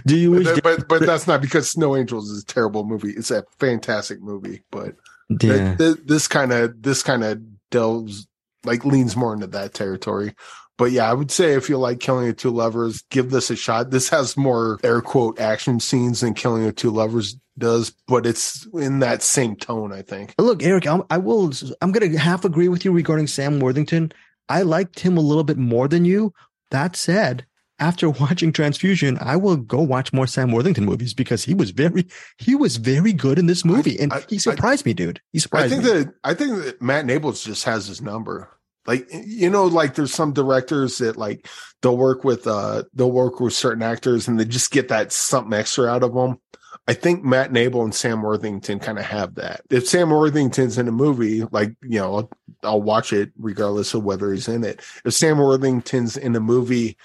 Do you?
Wish- but, but that's not because Snow Angels is a terrible movie. It's a fantastic movie, but yeah. th- th- this kind of this kind of delves like leans more into that territory. But yeah, I would say if you like Killing of Two Lovers, give this a shot. This has more air quote action scenes than Killing of Two Lovers does, but it's in that same tone, I think.
Look, Eric, I'm, I will. I'm going to half agree with you regarding Sam Worthington. I liked him a little bit more than you. That said, after watching Transfusion, I will go watch more Sam Worthington movies because he was very he was very good in this movie, and I, he surprised I, me, dude. He surprised
I think
me.
that I think that Matt Nables just has his number. Like you know, like there's some directors that like they'll work with uh they'll work with certain actors and they just get that something extra out of them. I think Matt Nable and Sam Worthington kind of have that. If Sam Worthington's in a movie, like, you know, I'll, I'll, watch it regardless of whether he's in it. If Sam Worthington's in a movie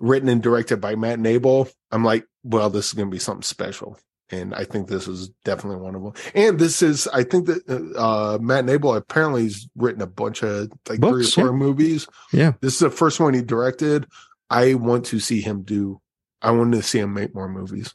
written and directed by Matt Nable, I'm like, well, this is going to be something special. And I think this is definitely one of them. And this is, I think that uh, Matt Nable apparently has written a bunch of like Books, three or four yeah. movies.
Yeah.
This is the first one he directed. I want to see him do, I want to see him make more movies.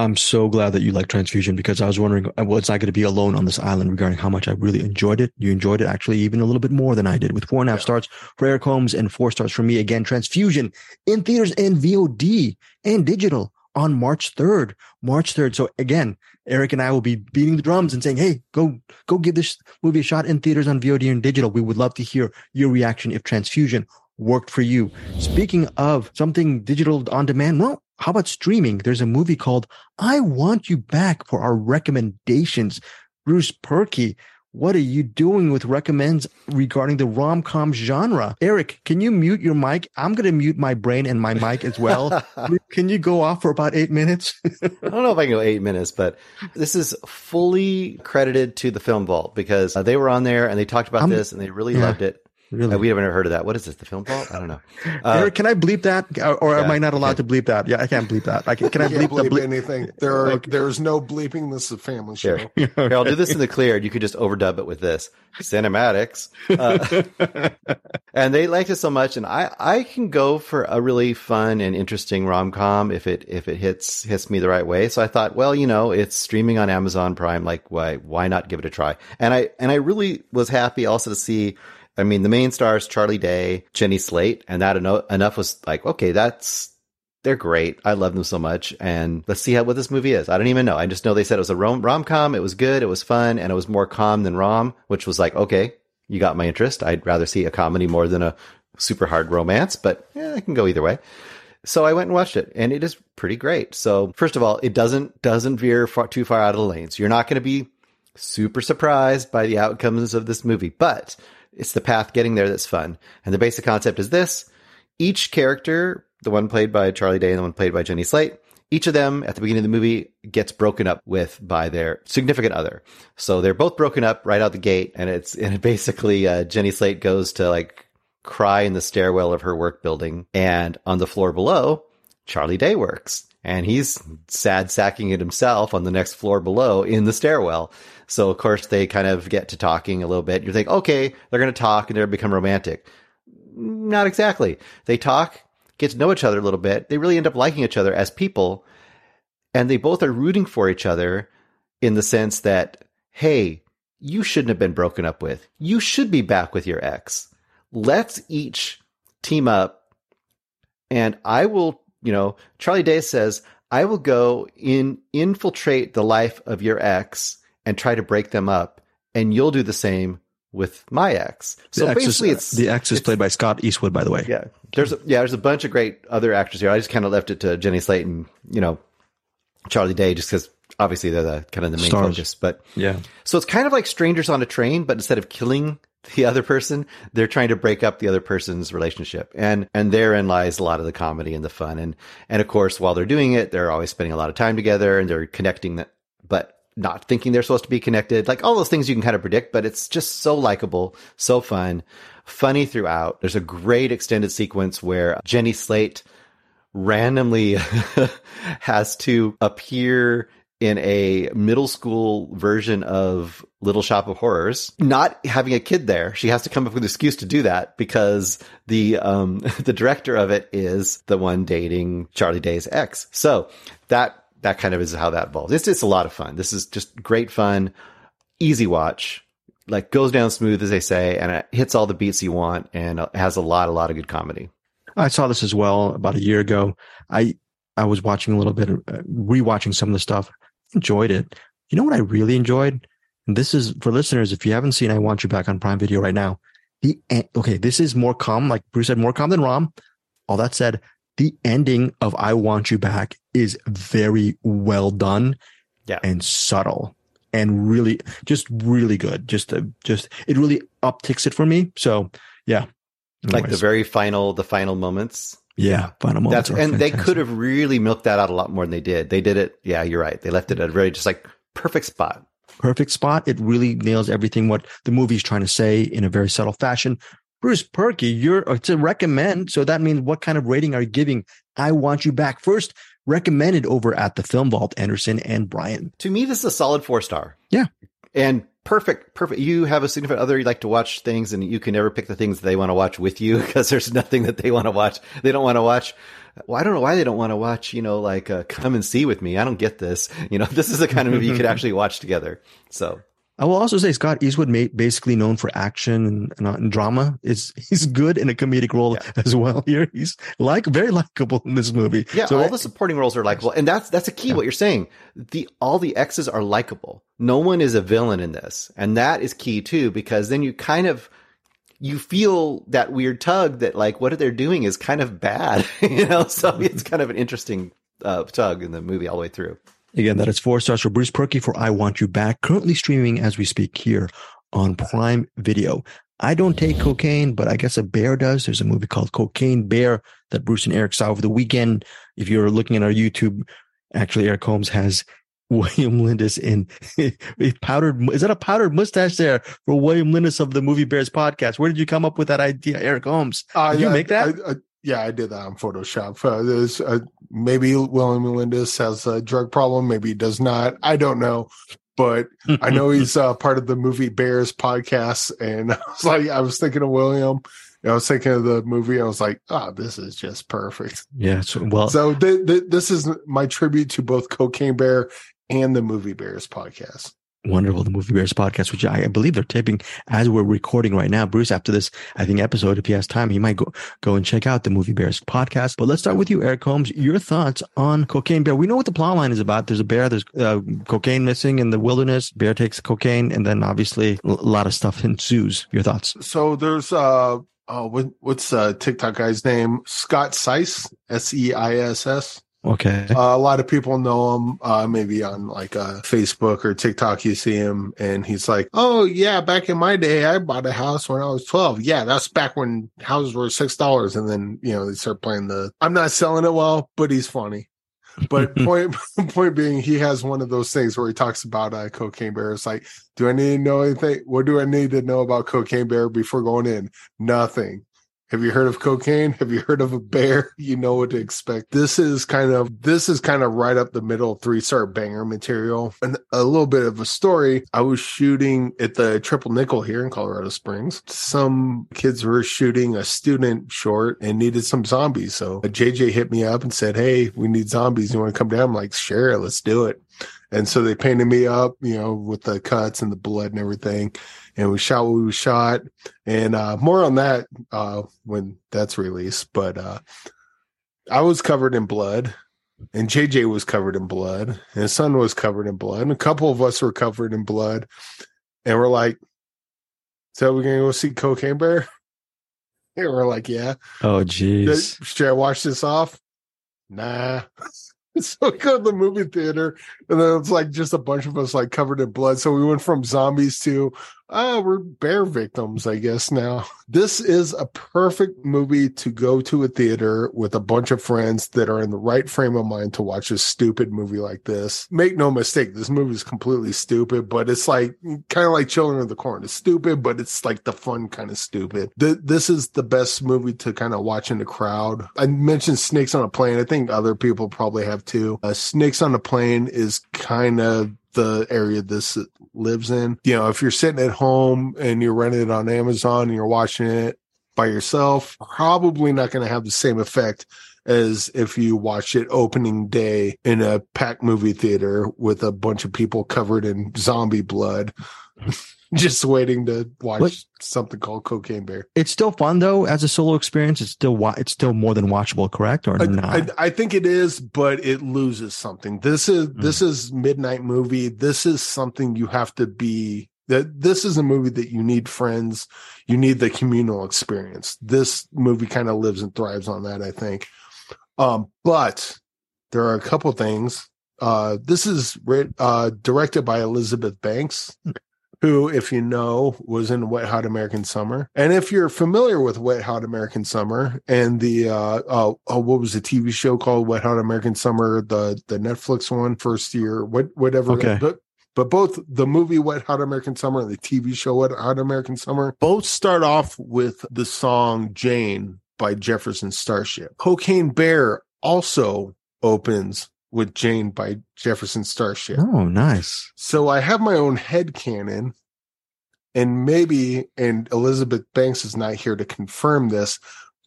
I'm so glad that you like transfusion because I was wondering, was I going to be alone on this island regarding how much I really enjoyed it? You enjoyed it actually even a little bit more than I did with four and a half yeah. stars for Eric Holmes and four stars for me. Again, transfusion in theaters and VOD and digital on March 3rd. March 3rd. So again, Eric and I will be beating the drums and saying, Hey, go, go give this movie a shot in theaters on VOD and digital. We would love to hear your reaction if transfusion worked for you. Speaking of something digital on demand, well, how about streaming? There's a movie called I Want You Back for our recommendations. Bruce Purkey, what are you doing with recommends regarding the rom com genre? Eric, can you mute your mic? I'm going to mute my brain and my mic as well. can you go off for about eight minutes?
I don't know if I can go eight minutes, but this is fully credited to the Film Vault because uh, they were on there and they talked about
I'm-
this and they really
yeah.
loved it.
Really?
Uh, we haven't heard of that. What is this? The Film Vault? I don't know. Uh,
Eric, can I bleep that, or, or am I not allowed to bleep that? Yeah, I can't bleep that. I can, can I
Can't
bleep the
bleep
bleep?
anything. There are there's no bleeping. This is a family show.
Here. Here, I'll do this in the clear, you could just overdub it with this cinematics. Uh, and they liked it so much, and I I can go for a really fun and interesting rom com if it if it hits hits me the right way. So I thought, well, you know, it's streaming on Amazon Prime, like why why not give it a try? And I and I really was happy also to see. I mean, the main stars Charlie Day, Jenny Slate, and that eno- enough was like, okay, that's they're great. I love them so much. And let's see how what this movie is. I don't even know. I just know they said it was a rom rom com. It was good. It was fun, and it was more calm than rom, which was like, okay, you got my interest. I'd rather see a comedy more than a super hard romance, but yeah, I can go either way. So I went and watched it, and it is pretty great. So first of all, it doesn't doesn't veer far, too far out of the lanes. You're not going to be super surprised by the outcomes of this movie, but it's the path getting there that's fun. And the basic concept is this each character, the one played by Charlie Day and the one played by Jenny Slate, each of them at the beginning of the movie gets broken up with by their significant other. So they're both broken up right out the gate. And it's and it basically uh, Jenny Slate goes to like cry in the stairwell of her work building. And on the floor below, Charlie Day works. And he's sad sacking it himself on the next floor below in the stairwell. So of course they kind of get to talking a little bit. You think, okay, they're going to talk and they're going to become romantic. Not exactly. They talk, get to know each other a little bit. They really end up liking each other as people. And they both are rooting for each other in the sense that, hey, you shouldn't have been broken up with. You should be back with your ex. Let's each team up. And I will, you know, Charlie Day says, I will go in, infiltrate the life of your ex and try to break them up. And you'll do the same with my ex. So
the X is,
basically, it's
the X is played by Scott Eastwood, by the way.
yeah, there's a, yeah, there's a bunch of great other actors here. I just kind of left it to Jenny Slate and you know Charlie Day, just because obviously they're the kind of the main
Stars.
focus. But
Yeah.
so it's kind of like strangers on a train, but instead of killing the other person, they're trying to break up the other person's relationship, and and therein lies a lot of the comedy and the fun. And and of course, while they're doing it, they're always spending a lot of time together, and they're connecting that, but not thinking they're supposed to be connected. Like all those things you can kind of predict, but it's just so likable, so fun, funny throughout. There's a great extended sequence where Jenny Slate randomly has to appear in a middle school version of Little Shop of Horrors, not having a kid there. She has to come up with an excuse to do that because the um the director of it is the one dating Charlie Day's ex. So that that kind of is how that evolves. It's just a lot of fun. This is just great fun, easy watch. Like goes down smooth as they say, and it hits all the beats you want, and has a lot, a lot of good comedy.
I saw this as well about a year ago. I I was watching a little bit, uh, rewatching some of the stuff. Enjoyed it. You know what I really enjoyed? And this is for listeners. If you haven't seen, I want you back on Prime Video right now. The okay, this is more calm. Like Bruce said, more calm than Rom. All that said, the ending of I Want You Back is very well done,
Yeah.
and subtle, and really just really good. Just uh, just it really upticks it for me. So yeah,
Like the very final, the final moments.
yeah final moments.
That's and they could have really milked that out a lot more than they did. They did it. Yeah, you're right. They left it at a very just like perfect spot.
perfect spot. It really nails everything what the movie's trying to say in a very subtle fashion. Bruce Purkey, you're uh, to recommend. So that means what kind of rating are you giving? I want you back first. Recommended over at the Film Vault, Anderson and Brian.
To me, this is a solid four star.
Yeah.
And perfect, perfect. You have a significant other, you like to watch things, and you can never pick the things they want to watch with you because there's nothing that they want to watch. They don't want to watch. Well, I don't know why they don't want to watch, you know, like uh, come and see with me. I don't get this. You know, this is the kind of movie you could actually watch together. So
I will also say Scott Eastwood, made, basically known for action and, and, and, drama, is he's good in a comedic role yeah. as well. Here, he's like very likable in this movie.
Yeah, so all I, the supporting roles are likable, and that's that's a key. Yeah. What you're saying, the all the exes are likable. No one is a villain in this, and that is key too, because then you kind of you feel that weird tug that like what they're doing is kind of bad, you know. So it's kind of an interesting uh, tug in the movie all the way through.
Again, that is four stars for Bruce Purkey for I Want You Back, currently streaming as we speak here on Prime Video. I don't take cocaine, but I guess a bear does. There's a movie called Cocaine Bear that Bruce and Eric saw over the weekend. If you're looking at our YouTube, actually, Eric Holmes has William Lindis in powdered. Is that a powdered mustache there for William Lindis of the Movie Bears podcast? Where did you come up with that idea, Eric Holmes? Uh, did you make that? I, I,
yeah, I did that on Photoshop. Uh, there's uh, maybe William Melendez has a drug problem, maybe he does not. I don't know, but I know he's uh, part of the movie Bears podcast, and I was like, I was thinking of William. I was thinking of the movie. I was like, oh, this is just perfect.
Yeah. So, well,
so th- th- this is my tribute to both Cocaine Bear and the Movie Bears podcast.
Wonderful, the Movie Bears podcast, which I believe they're taping as we're recording right now. Bruce, after this, I think episode, if he has time, he might go go and check out the Movie Bears podcast. But let's start with you, Eric Holmes. Your thoughts on Cocaine Bear? We know what the plot line is about. There's a bear. There's uh, cocaine missing in the wilderness. Bear takes cocaine, and then obviously a lot of stuff ensues. Your thoughts?
So there's uh, oh, what, what's uh TikTok guy's name? Scott Seiss, S E I S S.
Okay.
Uh, a lot of people know him, uh, maybe on like uh, Facebook or TikTok. You see him, and he's like, "Oh yeah, back in my day, I bought a house when I was 12. Yeah, that's back when houses were six dollars." And then you know they start playing the. I'm not selling it well, but he's funny. But point point being, he has one of those things where he talks about uh, Cocaine Bear. It's like, do I need to know anything? What do I need to know about Cocaine Bear before going in? Nothing. Have you heard of cocaine? Have you heard of a bear? You know what to expect. This is kind of this is kind of right up the middle three star banger material. And a little bit of a story. I was shooting at the Triple Nickel here in Colorado Springs. Some kids were shooting a student short and needed some zombies. So JJ hit me up and said, Hey, we need zombies. You want to come down? I'm like, sure, let's do it. And so they painted me up, you know, with the cuts and the blood and everything and we shot what we shot. And uh, more on that uh, when that's released. But uh, I was covered in blood, and JJ was covered in blood, and his son was covered in blood, and a couple of us were covered in blood. And we're like, so we're gonna go see Cocaine Bear? And we're like, yeah.
Oh, jeez.
Should I wash this off? Nah. so we go to the movie theater and then it's like just a bunch of us like covered in blood. So we went from zombies to oh we're bear victims i guess now. This is a perfect movie to go to a theater with a bunch of friends that are in the right frame of mind to watch a stupid movie like this. Make no mistake this movie is completely stupid but it's like kind of like children of the corn. It's stupid but it's like the fun kind of stupid. Th- this is the best movie to kind of watch in the crowd. I mentioned snakes on a plane. I think other people probably have too. Uh, snakes on a plane is kind of the area this lives in. You know, if you're sitting at home and you're renting it on Amazon and you're watching it by yourself, probably not going to have the same effect as if you watch it opening day in a packed movie theater with a bunch of people covered in zombie blood. just waiting to watch what? something called Cocaine Bear.
It's still fun though as a solo experience. It's still wa- it's still more than watchable, correct or
I,
not?
I, I, think it is, but it loses something. This is mm. this is midnight movie. This is something you have to be. That this is a movie that you need friends. You need the communal experience. This movie kind of lives and thrives on that. I think. Um, but there are a couple things. Uh, this is uh, directed by Elizabeth Banks who, if you know, was in Wet Hot American Summer. And if you're familiar with Wet Hot American Summer and the uh, uh, uh what was the TV show called Wet Hot American Summer, the the Netflix one, first year, what whatever.
Okay.
But, but both the movie Wet Hot American Summer and the TV show Wet Hot American Summer both start off with the song Jane by Jefferson Starship. Cocaine Bear also opens with Jane by Jefferson Starship.
Oh, nice.
So I have my own head canon, and maybe, and Elizabeth Banks is not here to confirm this,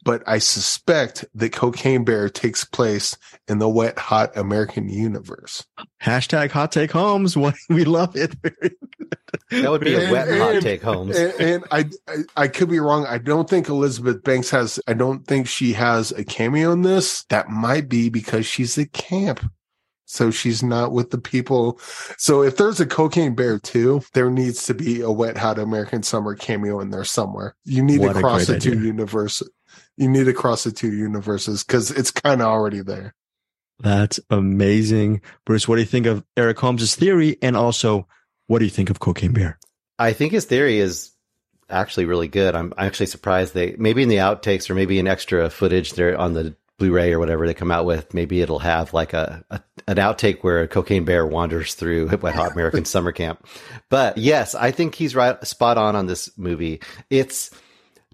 but I suspect that Cocaine Bear takes place in the wet, hot American universe.
Hashtag hot take homes. What we love it.
That would be a
And-
wet hot take, Holmes.
And, and I, I, I could be wrong. I don't think Elizabeth Banks has. I don't think she has a cameo in this. That might be because she's at camp, so she's not with the people. So if there's a Cocaine Bear too, there needs to be a Wet Hot American Summer cameo in there somewhere. You need
What
to cross the two universes. You need to cross the two universes because it's kind of already there.
That's amazing. Bruce, what do you think of Eric Holmes' theory? And also, what do you think of Cocaine Bear?
I think his theory is actually really good. I'm actually surprised they maybe in the outtakes or maybe in extra footage there on the Blu-ray or whatever they come out with, maybe it'll have like a, a an outtake where a cocaine bear wanders through Wet Hot American Summer Camp. But yes, I think he's right spot on on this movie. It's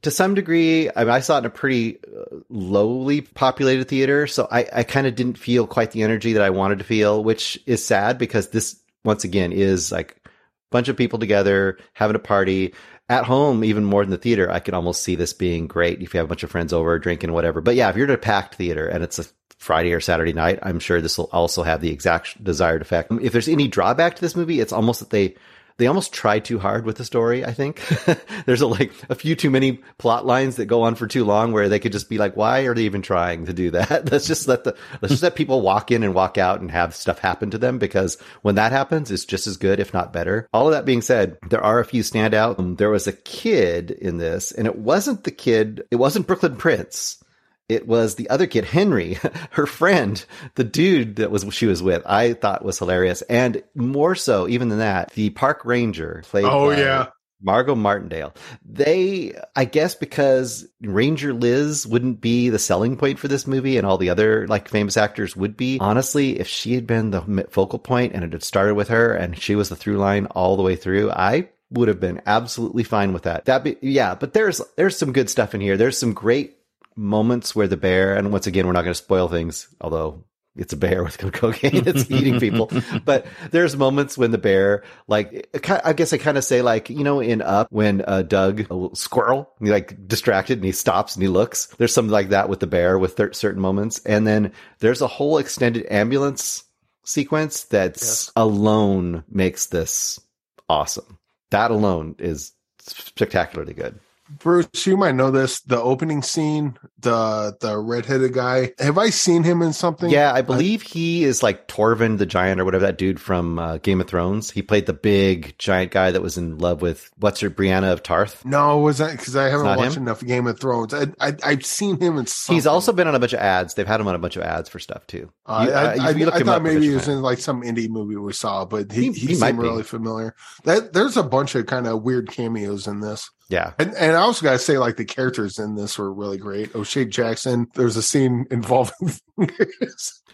to some degree, I, mean, I saw it in a pretty uh, lowly populated theater, so I, I kind of didn't feel quite the energy that I wanted to feel, which is sad because this once again is like a bunch of people together having a party at home, even more than the theater. I could almost see this being great if you have a bunch of friends over drinking, whatever. But yeah, if you're at a packed theater and it's a Friday or Saturday night, I'm sure this will also have the exact desired effect. If there's any drawback to this movie, it's almost that they they almost try too hard with the story. I think there's a, like a few too many plot lines that go on for too long, where they could just be like, "Why are they even trying to do that?" Let's just let the let's just let people walk in and walk out and have stuff happen to them because when that happens, it's just as good, if not better. All of that being said, there are a few standout. Um, there was a kid in this, and it wasn't the kid. It wasn't Brooklyn Prince it was the other kid, Henry, her friend, the dude that was she was with. I thought was hilarious, and more so even than that, the park ranger played.
Oh,
by
yeah.
Margo Martindale. They, I guess, because Ranger Liz wouldn't be the selling point for this movie, and all the other like famous actors would be. Honestly, if she had been the focal point and it had started with her, and she was the through line all the way through, I would have been absolutely fine with that. That be yeah, but there's there's some good stuff in here. There's some great moments where the bear, and once again, we're not going to spoil things, although it's a bear with cocaine that's eating people. But there's moments when the bear, like, I guess I kind of say, like, you know, in Up, when uh, Dug, a squirrel, he like distracted and he stops and he looks. There's something like that with the bear with cer- certain moments. And then there's a whole extended ambulance sequence that's
Yes.
alone makes this awesome. That alone is spectacularly good.
Bruce, you might know this. The opening scene, the the redheaded guy. Have I seen him in something?
Yeah, I believe he is like Torvin the Giant or whatever that dude from uh, Game of Thrones. He played the big giant guy that was in love with what's her Brianna of Tarth.
No, was that because I haven't watched
him?
enough Game of Thrones? I, I I've seen him in. Something.
He's also been on a bunch of ads. They've had him on a bunch of ads for stuff too.
Uh,
You-
I,
uh,
I, I thought maybe he was in like some indie movie we saw, but he,
He-
he,
he
seemed really familiar. That there's a bunch of kind of weird cameos in this.
Yeah,
And, and I also gotta say, like the characters in this were really great. O'Shea Jackson. There's a scene involving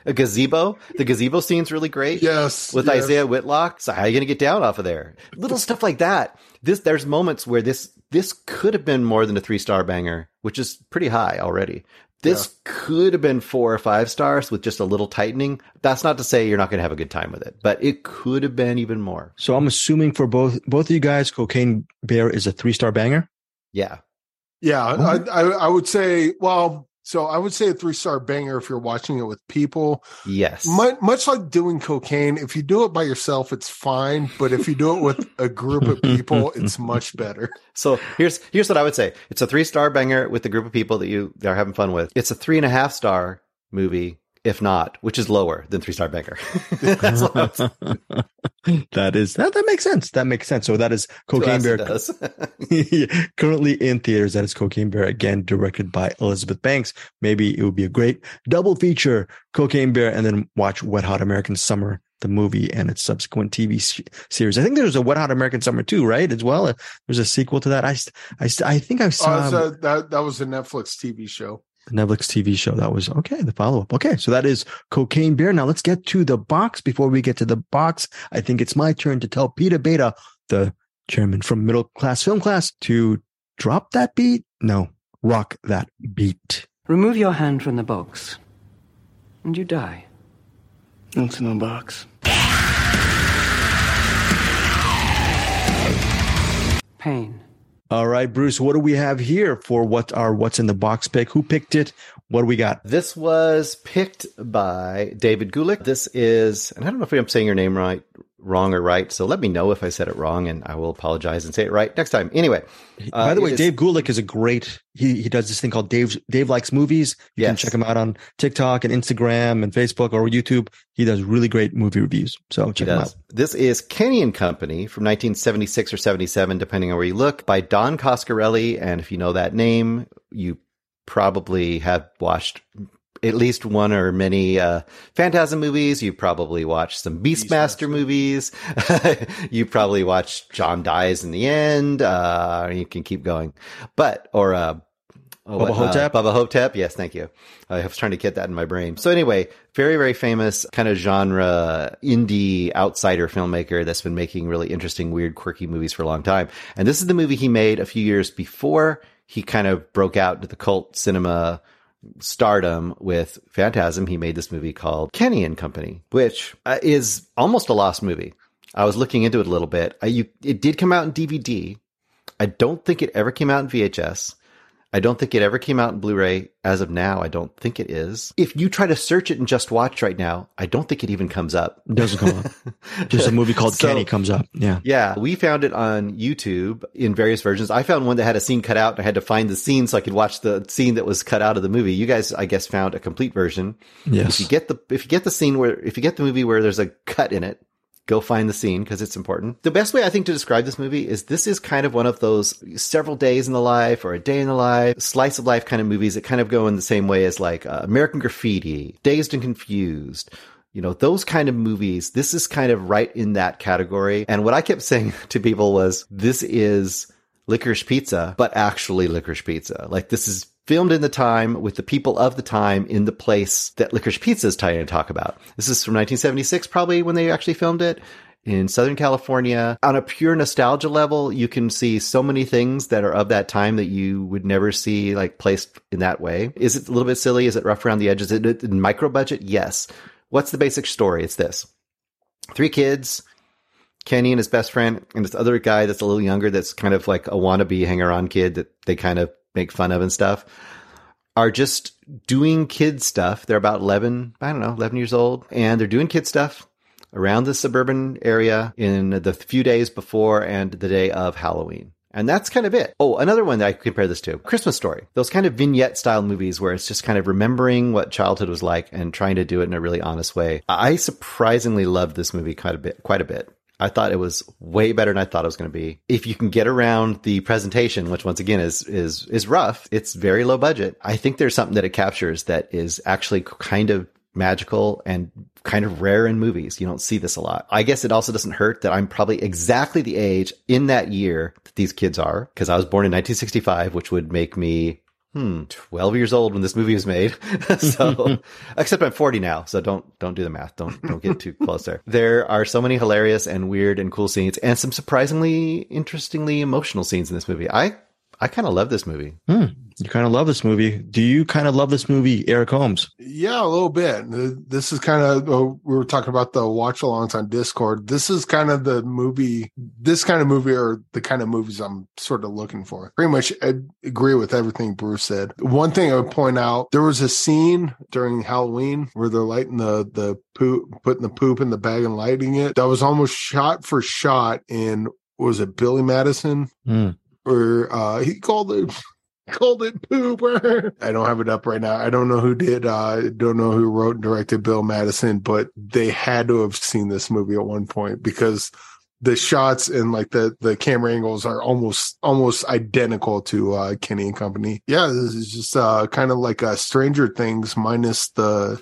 a gazebo. The gazebo scene's really great.
yes
with
yes.
Isiah Whitlock. So how are you going to get down off of there? Little stuff like that. This there's moments where this this could have been more than a three star banger, which is pretty high already. This could have been four or five stars with just a little tightening. That's not to say you're not going to have a good time with it, but it could have been even more.
So I'm assuming for both both of you guys, Cocaine Bear is a three star banger.
Yeah.
Yeah, I, I, I would say. Well, so I would say a three star banger if you're watching it with people.
Yes.
Much, much like doing cocaine, if you do it by yourself, it's fine. But if you do it with a group of people, it's much better.
So here's here's what I would say. It's a three star banger with the group of people that you are having fun with. It's a three and a half star movie, if not, which is lower than three star banker. That's what I
that is that that makes sense. That makes sense. So that is Cocaine
To
Bear
does.
currently in theaters. That is Cocaine Bear again, directed by Elizabeth Banks. Maybe it would be a great double feature, Cocaine Bear, and then watch Wet Hot American Summer, the movie and its subsequent TV series. I think there's a Wet Hot American Summer too, right? As well, there's a sequel to that. I I, I think I saw
Uh, so that that was a Netflix TV show.
The Netflix TV show. That was okay. The follow up. Okay. So that is Cocaine Bear. Now let's get to the box. Before we get to the box, I think it's my turn to tell Peter Beta, the chairman from Middle Class Film Class, to drop that beat. No, rock that beat.
Remove your hand from the box, and you die.
What's in the box?
Pain.
All right, Bruce, what do we have here for what our what's in the box pick? Who picked it? What do we got?
This was picked by David Gulick. This is, and I don't know if I'm saying your name right, wrong or right. So let me know if I said it wrong, and I will apologize and say it right next time. Anyway, uh,
By the way,
is-
Dave Gulick is a great. He he does this thing called Dave Dave likes movies. You can check him out on TikTok and Instagram and Facebook or YouTube. He does really great movie reviews. So check him out.
This is Kenny and Company from 1976 or 77, depending on where you look, by Don Coscarelli. And if you know that name, you probably have watched at least one or many uh, Phantasm movies. You probably watched some Beastmaster movies. you probably watched John Dies in the End. Uh, you can keep going, but or uh, Oh,
Bubba
what, uh,
Hotep?
Bubba Ho-Tep. Yes, thank you. I was trying to get that in my brain. So anyway, very, very famous kind of genre indie outsider filmmaker that's been making really interesting, weird, quirky movies for a long time. And this is the movie he made a few years before he kind of broke out into the cult cinema stardom with Phantasm. He made this movie called Kenny and Company, which uh, is almost a lost movie. I was looking into it a little bit. I, you, it did come out in DVD. I don't think it ever came out in VHS. I don't think it ever came out in Blu-ray as of now. I don't think it is. If you try to search it and just watch right now, I don't think it even comes up.
It doesn't come up. Just a movie called
So-
Kenny comes up. Yeah.
Yeah, we found it on YouTube in various versions. I found one that had a scene cut out. and I had to find the scene so I could watch the scene that was cut out of the movie. You guys, I guess, found a complete version.
Yes.
If you get the if you get the scene where if you get the movie where there's a cut in it, go find the scene because it's important. The best way I think to describe this movie is this is kind of one of those several days in the life or a day in the life, slice of life kind of movies that kind of go in the same way as like uh, American Graffiti, Dazed and Confused. You know, those kind of movies, this is kind of right in that category. And what I kept saying to people was this is licorice pizza, but actually licorice pizza. Like this is filmed in the time with the people of the time in the place that licorice pizza is trying to talk about. This is from 1976, probably when they actually filmed it in Southern California. On a pure nostalgia level, you can see so many things that are of that time that you would never see like placed in that way. Is it a little bit silly? Is it rough around the edges? Is it micro budget? Yes. What's the basic story? It's this. Three kids, Kenny and his best friend, and this other guy that's a little younger that's kind of like a wannabe hanger on kid that they kind of make fun of and stuff, are just doing kid stuff. They're about 11, I don't know, 11 years old, and they're doing kid stuff around the suburban area in the few days before and the day of Halloween. And that's kind of it. Oh, another one that I compare this to Christmas Story. Those kind of vignette style movies where it's just kind of remembering what childhood was like and trying to do it in a really honest way. I surprisingly loved this movie quite a bit, quite a bit. I thought it was way better than I thought it was going to be. If you can get around the presentation, which once again is is is rough, it's very low budget. I think there's something that it captures that is actually kind of magical and kind of rare in movies. You don't see this a lot. I guess it also doesn't hurt that I'm probably exactly the age in that year that these kids are because I was born in 1965, which would make me hmm 12 years old when this movie was made. so except I'm 40 now, so don't don't do the math. Don't don't get too close there. There are so many hilarious and weird and cool scenes and some surprisingly interestingly emotional scenes in this movie. I I kind of love this movie.
Hmm. You kind of love this movie. Do you kind of love this movie, Eric Holmes?
Yeah, a little bit. This is kind of oh, we were talking about the watch alongs on Discord. This is kind of the movie, this kind of movie are the kind of movies I'm sort of looking for. Pretty much I agree with everything Bruce said. One thing I would point out, there was a scene during Halloween where they're lighting the the poop, putting the poop in the bag and lighting it. That was almost shot for shot in was it Billy Madison?
Hmm.
Or uh he called it called it pooper. I don't have it up right now. I don't know who did. Uh, don't know who wrote and directed Bill Madison, but they had to have seen this movie at one point because the shots and like the the camera angles are almost almost identical to uh, Kenny and Company. Yeah, this is just uh, kind of like a Stranger Things minus the.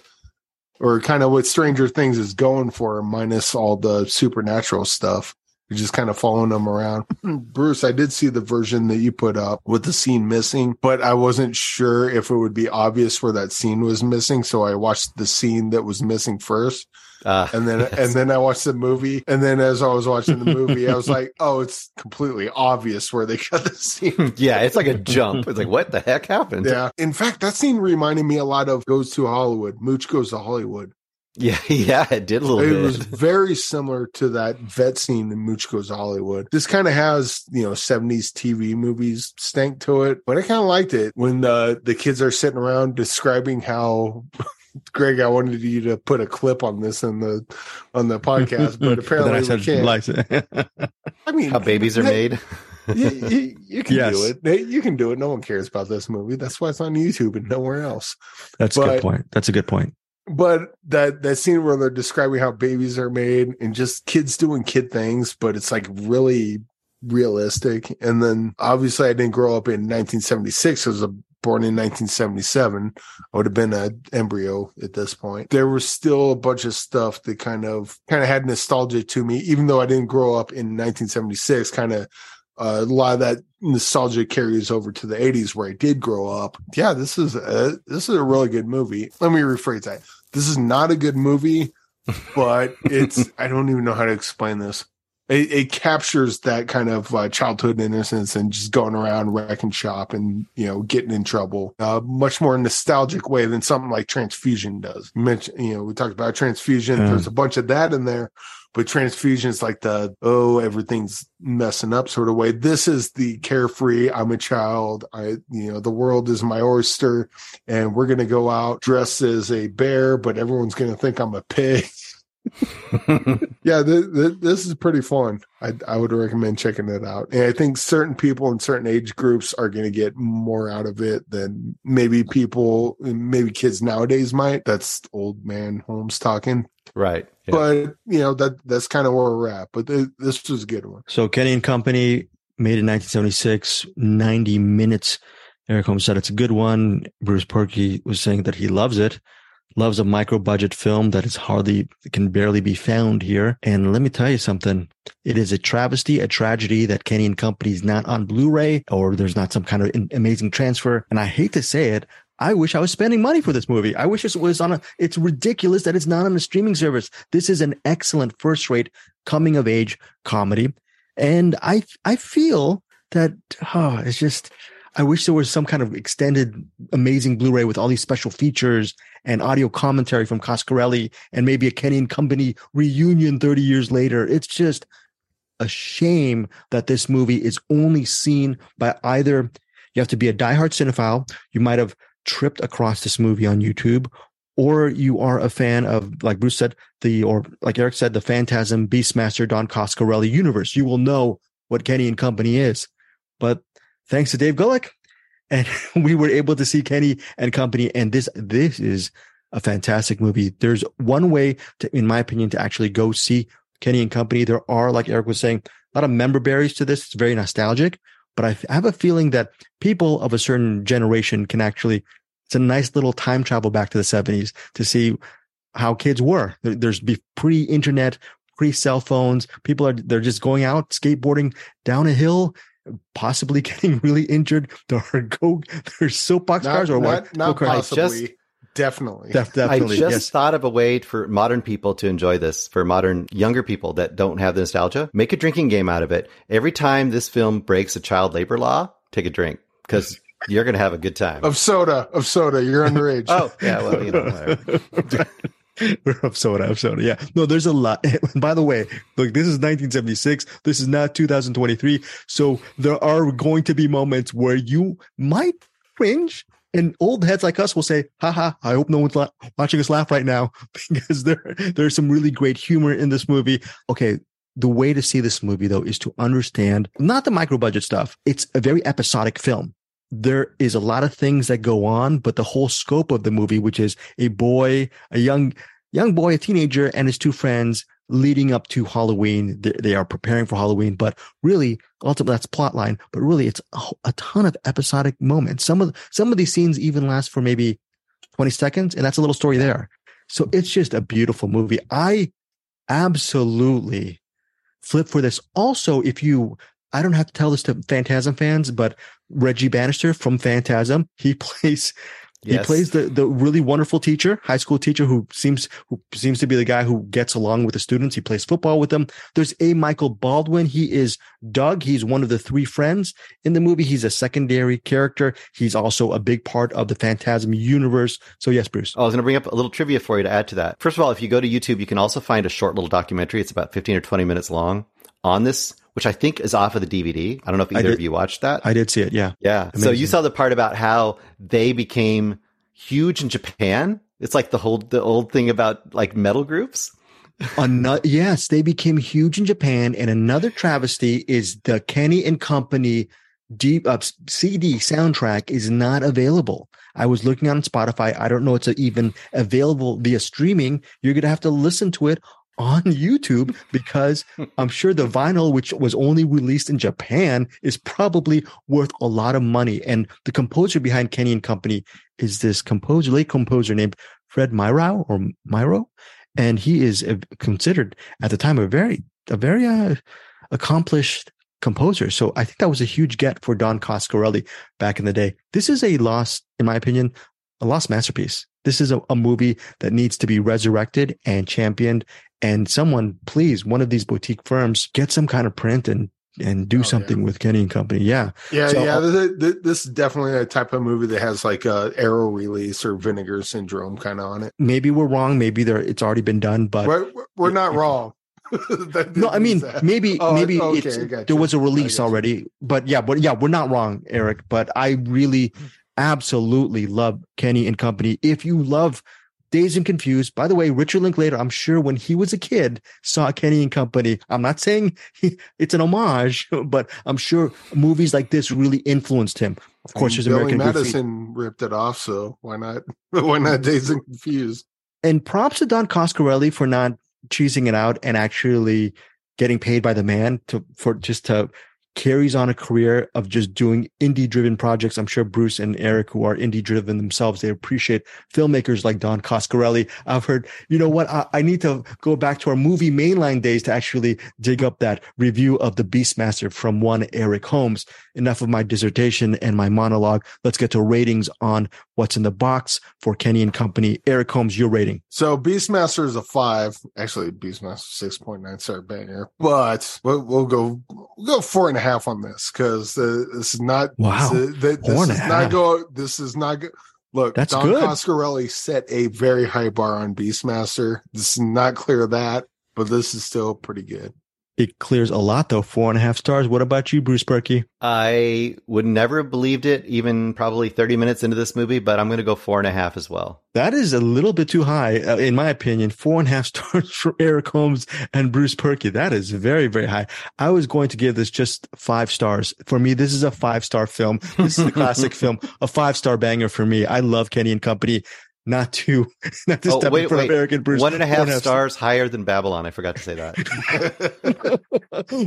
Or kind of what Stranger Things is going for, minus all the supernatural stuff. You're just kind of following them around. Bruce, I did see the version that you put up with the scene missing, but I wasn't sure if it would be obvious where that scene was missing. So I watched the scene that was missing first.
Uh,
And then, and then I watched the movie. And then as I was watching the movie, I was like, oh, it's completely obvious where they cut the scene.
yeah, it's like a jump. It's like what the heck happened?
Yeah. In fact, that scene reminded me a lot of Goes to Hollywood. Mooch Goes to Hollywood.
Yeah, yeah, it did a little bit.
It
bit.
was very similar to that vet scene in Mooch Goes Hollywood. This kind of has, you know, 70s TV movies stank to it, but I kind of liked it when the, the kids are sitting around describing how. Greg, I wanted you to put a clip on this in the on the podcast, but apparently
I
we can't. I mean,
How babies are made.
you, you, you can
Yes.
do it. You can do it. No one cares about this movie. That's why it's on YouTube and nowhere else.
That's a good point. That's a good point.
But that that scene where they're describing how babies are made and just kids doing kid things, but it's like really realistic. And then obviously I didn't grow up in 1976. I was a, born in 1977. I would have been an embryo at this point. There was still a bunch of stuff that kind of kind of had nostalgia to me, even though I didn't grow up in 1976. Kind of uh, a lot of that nostalgia carries over to the 80s where I did grow up. Yeah, this is a, this is a really good movie. Let me rephrase that. This is not a good movie, but it's I don't even know how to explain this. It, it captures that kind of uh, childhood innocence and just going around wrecking shop and you know getting in trouble. Uh, much more nostalgic way than something like Transfusion does. You mentioned, you know, we talked about Transfusion.
Yeah.
There's a bunch of that in there, but Transfusion is like the oh everything's messing up sort of way. This is the carefree. I'm a child. I you know the world is my oyster, and we're gonna go out dressed as a bear, but everyone's gonna think I'm a pig. yeah, th- th- this is pretty fun. I, I would recommend checking it out. And I think certain people in certain age groups are going to get more out of it than maybe people, maybe kids nowadays might. That's old man Holmes talking.
right. Yeah.
But you know that that's kind of where we're at. But th- this was a good one.
So Kenny and Company made in 1976, 90 minutes. Eric Holmes said it's a good one. Bruce Purkey was saying that he loves it, loves a micro budget film that is hardly, can barely be found here. And let me tell you something. It is a travesty, a tragedy that Kenny and Company is not on Blu-ray or there's not some kind of in- amazing transfer. And I hate to say it. I wish I was spending money for this movie. I wish it was on a, it's ridiculous that it's not on a streaming service. This is an excellent first rate coming of age comedy. And I, I feel that, oh, it's just, I wish there was some kind of extended amazing Blu-ray with all these special features and audio commentary from Coscarelli and maybe a Kenny and Company reunion 30 years later. It's just a shame that this movie is only seen by either you have to be a diehard cinephile. You might have tripped across this movie on YouTube, or you are a fan of, like Bruce said, the, or like Eric said, the Phantasm Beastmaster Don Coscarelli universe. You will know what Kenny and Company is. But thanks to Dave Gullick, and we were able to see Kenny and Company. And this, this is a fantastic movie. There's one way to, in my opinion, to actually go see Kenny and Company. There are, like Eric was saying, a lot of member berries to this. It's very nostalgic, but I have a feeling that people of a certain generation can actually, it's a nice little time travel back to the seventies to see how kids were. There- There's be pre-internet, pre-cell phones. People are, they're just going out skateboarding down a hill, possibly getting really injured. There are go, there's soapbox
Not,
cars or what?
not, not
Go kart.
possibly. definitely.
Def-
I just
yes.
thought of a way for modern people to enjoy this, for modern younger people that don't have the nostalgia. Make a drinking game out of it. Every time this film breaks a child labor law, take a drink because you're going to have a good time.
of soda, of soda. You're underage.
Oh, yeah. Well, you know, whatever.
We're of soda, of soda. Yeah. No, there's a lot. By the way, look, this is 1976. This is not 2023. So there are going to be moments where you might cringe and old heads like us will say, haha, I hope no one's la- watching us laugh right now because there, there's some really great humor in this movie. Okay. The way to see this movie though is to understand not the micro budget stuff. It's a very episodic film there is a lot of things that go on, but the whole scope of the movie, which is a boy, a young, young boy, a teenager and his two friends leading up to Halloween. They, are preparing for Halloween, but really ultimately that's plot line, but really it's a, ton of episodic moments. Some of, some of these scenes even last for maybe 20 seconds and that's a little story there. So it's just a beautiful movie. I absolutely flip for this. Also, if you, I don't have to tell this to Phantasm fans, but Reggie Bannister from Phantasm, he plays He
Yes.
plays the the really wonderful teacher, high school teacher who seems who seems to be the guy who gets along with the students. He plays football with them. There's A. Michael Baldwin. He is Doug. He's one of the three friends in the movie. He's a secondary character. He's also a big part of the Phantasm universe. So yes, Bruce.
Oh, I was going to bring up a little trivia for you to add to that. First of all, if you go to YouTube, you can also find a short little documentary. It's about 15 or 20 minutes long on this, which I think is off of the DVD. I don't know if either
did-
of you watched that.
I did see it. Yeah.
yeah. So you saw the part about how they became huge in Japan. It's like the whole, the old thing about like metal groups.
Another, yes, they became huge in Japan. And another travesty is the Kenny and Company deep uh, CD soundtrack is not available. I was looking on Spotify. I don't know it's even available via streaming. You're going to have to listen to it on YouTube because I'm sure the vinyl, which was only released in Japan, is probably worth a lot of money. And the composer behind Kenny and Company is this composer, late composer named Fred Myrow or Myro and he is considered at the time a very a very uh, accomplished composer. So I think that was a huge get for Don Coscarelli back in the day. This is a lost, in my opinion, a lost masterpiece. This is a, a movie that needs to be resurrected and championed. And someone, please, one of these boutique firms, get some kind of print and and do
Oh,
something
yeah.
with Kenny and Company. Yeah,
Yeah,
So-
yeah. Th- th- this is definitely a type of movie that has like a arrow release or vinegar syndrome kind of on it.
maybe we're wrong. Maybe there it's already been done, but
We're, we're not wrong.
No, I mean
that.
maybe
Oh,
maybe
okay,
there was a release already, but yeah, but yeah, we're not wrong, Eric. But I really, absolutely love Kenny and Company. If you love Dazed and Confused, by the way, Richard Linklater, I'm sure when he was a kid saw Kenny and Company. I'm not saying he, it's an homage, but I'm sure movies like this really influenced him. Of course, there's American.
Madison ripped it off, so why not? Why not Dazed and Confused?
and props to Don Coscarelli for not cheesing it out and actually getting paid by the man to for just to carries on a career of just doing indie driven projects. I'm sure Bruce and Eric, who are indie driven themselves, they appreciate filmmakers like Don Coscarelli. I've heard, you know what? I, I need to go back to our movie mainline days to actually dig up that review of the Beastmaster from one Eric Holmes. Enough of my dissertation and my monologue. Let's get to ratings on what's in the box for Kenny and Company. Eric Holmes, your rating.
So Beastmaster is a five. Actually, Beastmaster six point nine star banger, but we'll, we'll go we'll go four and a half on this because uh, this is not
Wow.
This, is- this
Four
is not
half.
go. This is not good. Look,
That's
Don
good.
Coscarelli set a very high bar on Beastmaster. This is not clear of that, but this is still pretty good.
It clears a lot though. Four and a half stars. What about you, Bruce Purkey?
I would never have believed it, even probably 30 minutes into this movie, but I'm going to go four and a half as well.
That is a little bit too high, uh, in my opinion. Four and a half stars for Eric Holmes and Bruce Purkey. That is very, very high. I was going to give this just five stars. For me, this is a five star film. This is a classic film, a five star banger for me. I love Kenny and Company. Not to, not to
Oh,
step in
wait,
front
wait.
of Eric and Bruce.
One and a half stars higher than Babylon. I forgot to say that.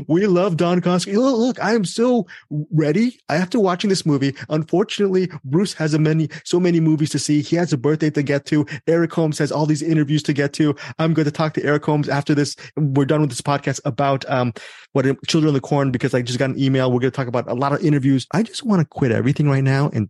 we love Don Coscarelli. Look, look, I am so ready. I have to watching this movie. Unfortunately, Bruce has a many, so many movies to see. He has a birthday to get to. Eric Holmes has all these interviews to get to. I'm going to talk to Eric Holmes after this. We're done with this podcast about, um, what Children of the Corn because I just got an email. We're going to talk about a lot of interviews. I just want to quit everything right now and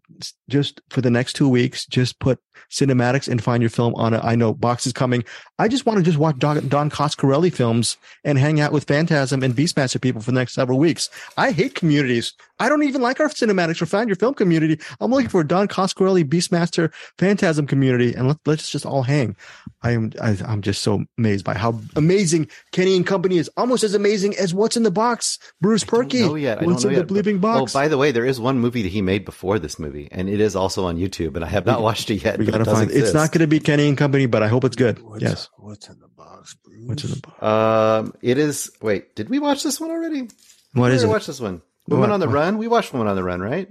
just for the next two weeks, just put CinemAddicts and find your film on it. I know box is coming. I just want to just watch Don, Don Coscarelli films and hang out with Phantasm and Beastmaster people for the next several weeks. I hate communities. I don't even like our CinemAddicts or find your film community. I'm looking for a Don Coscarelli, Beastmaster, Phantasm community, and let, let's just all hang. I am I, I'm just so amazed by how amazing Kenny and Company is. Almost as amazing as what's in the box. Bruce
Purkey. Oh yeah.
What's in
know
the
yet.
bleeping oh, box?
Oh, by the way, there is one movie that he made before this movie, and it is also on YouTube, and I have not watched it yet.
We gotta
it does
find. It's not going to be Kenny and Company, but I hope it's good.
What's,
yes.
What's in the box, Bruce?
What's in the box?
Um, it is. Wait, did we watch this one already?
What is
we
it?
Watch this one. Woman
What?
on the
What?
Run. We watched Woman on the Run, right?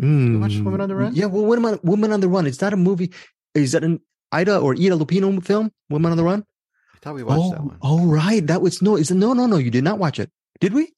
Mm.
watched Woman on the Run?
Yeah, well, Woman on, Woman on the Run. Is that a movie? Is that an Ida or Ida Lupino film? Woman on the Run.
I thought we watched
oh,
that one.
oh, right. That was no. Is it no, no, no? You did not watch it, did we?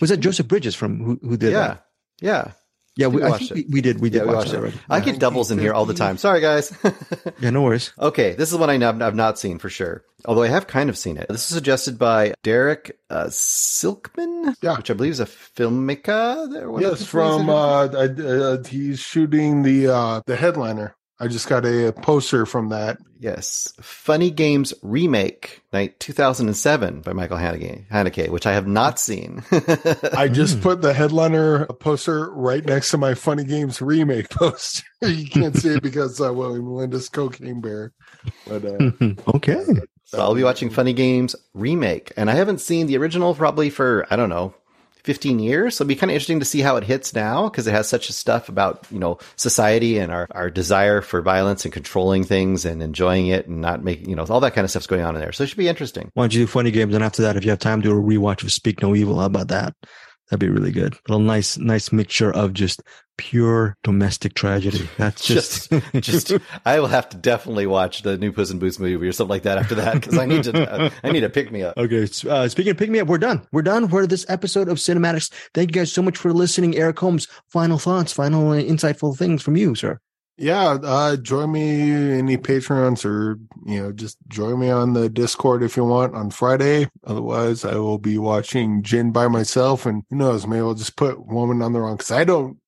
Was that Joseph Bridges from who who did
yeah,
that?
yeah.
Yeah,
We
we, I
watched
think
it.
we, we did. We did
Yeah, we
watch
watched
it
it.
already.
I get doubles in here all the time. Sorry, guys.
Yeah, no worries.
okay, this is one I know I've not seen for sure. Although I have kind of seen it. This is suggested by Derek uh, Silkman,
Yeah.
which I believe is a filmmaker. There,
Yes, from uh, uh, uh, he's shooting the uh, the headliner. I just got a, poster from that.
Yes. Funny Games Remake, night 2007 by Michael Haneke, Haneke which I have not seen.
I just put the headliner poster right next to my Funny Games remake poster. you can't see it because uh, William Melinda's Cocaine Bear. But uh,
okay.
So I'll be watching Funny Games Remake. And I haven't seen the original probably for, I don't know, 15 years. So it'll be kind of interesting to see how it hits now because it has such stuff about, you know, society and our, our desire for violence and controlling things and enjoying it and not making, you know, all that kind of stuff's going on in there. So it should be interesting.
Why don't you do funny games? And after that, if you have time, do a rewatch of Speak No Evil. How about that? That'd be really good. A little nice, nice mixture of just pure domestic tragedy. That's just,
just, just, I will have to definitely watch the new Puss in Boots movie or something like that after that because I need to, I need to pick me up.
Okay. Uh, speaking of pick me up, we're done. We're done for this episode of CinemAddicts. Thank you guys so much for listening. Eric Holmes, final thoughts, final uh, insightful things from you, sir.
Yeah, uh, join me any patrons or you know just join me on the Discord if you want on Friday. Otherwise, I will be watching Djinn by myself, and who knows, maybe I'll just put Woman on the wrong because I don't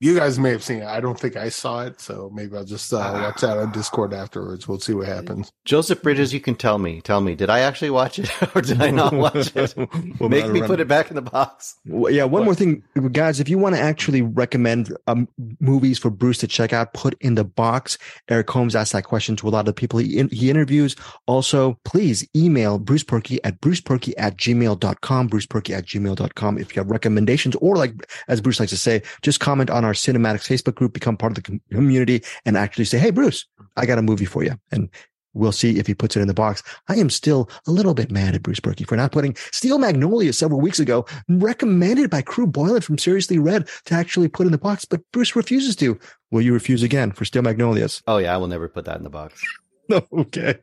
you guys may have seen it. I don't think I saw it, so maybe I'll just uh, watch that on Discord afterwards. We'll see what happens.
Joseph Bridges, you can tell me. Tell me, did I actually watch it or did I not watch it? well, Make me put it back in the box.
Well, yeah, one what? more thing, guys. If you want to actually recommend um, movies for Bruce to check out, put in the box. Eric Holmes asked that question to a lot of the people he, in, he interviews. Also, please email Bruce Purkey at brucepurkey at gmail.com, brucepurkey at gmail.com if you have recommendations or like, as Bruce likes to say, just comment on our our CinemAddicts Facebook group, become part of the community, and actually say, Hey, Bruce, I got a movie for you. And we'll see if he puts it in the box. I am still a little bit mad at Bruce Purkey for not putting Steel Magnolia several weeks ago, recommended by Krew Boylan from Seriously Red to actually put in the box, but Bruce refuses to. Will you refuse again for Steel Magnolias?
Oh, yeah, I will never put that in the box.
okay.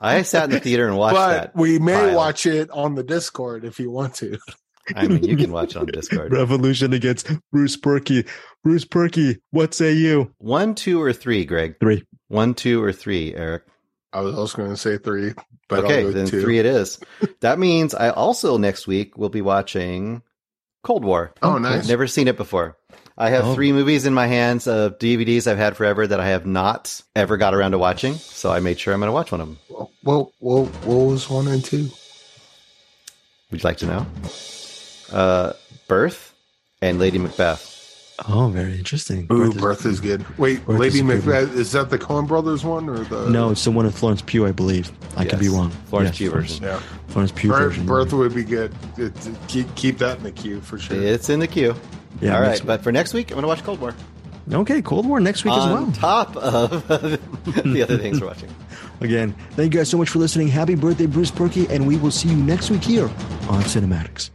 I sat in the theater and watched
but
that.
We may pile. watch it on the Discord if you want to.
I mean, you can watch it on Discord.
Revolution against Bruce Purkey. Bruce Purkey, what say you?
One, two, or three, Greg?
Three.
One, two, or three, Eric?
I was also going to say three, but
okay, then two. three it is. that means I also next week will be watching Cold War.
Oh, nice!
I've never seen it before. I have oh. three movies in my hands of DVDs I've had forever that I have not ever got around to watching. So I made sure I'm going to watch one of them.
Well, well, well, what was one and two?
Would you like to know? Uh, Birth and Lady Macbeth.
Oh, very interesting.
Ooh, Birth, Birth is, is, good. Wait, Birth Lady is Macbeth is that the Coen Brothers one or the?
No, it's the one with Florence Pugh, I believe. I yes. could be wrong.
Florence yes, Pugh version.
Yeah,
Florence Pugh
Birth,
version.
Birth would be good. It, keep keep that in the queue for sure.
It's in the queue. Yeah. All right, but for next week, I'm going to watch Cold War.
Okay, Cold War next week
On
as well.
top of the other things we're watching.
Again, thank you guys so much for listening. Happy birthday, Bruce Purkey, and we will see you next week here on CinemAddicts.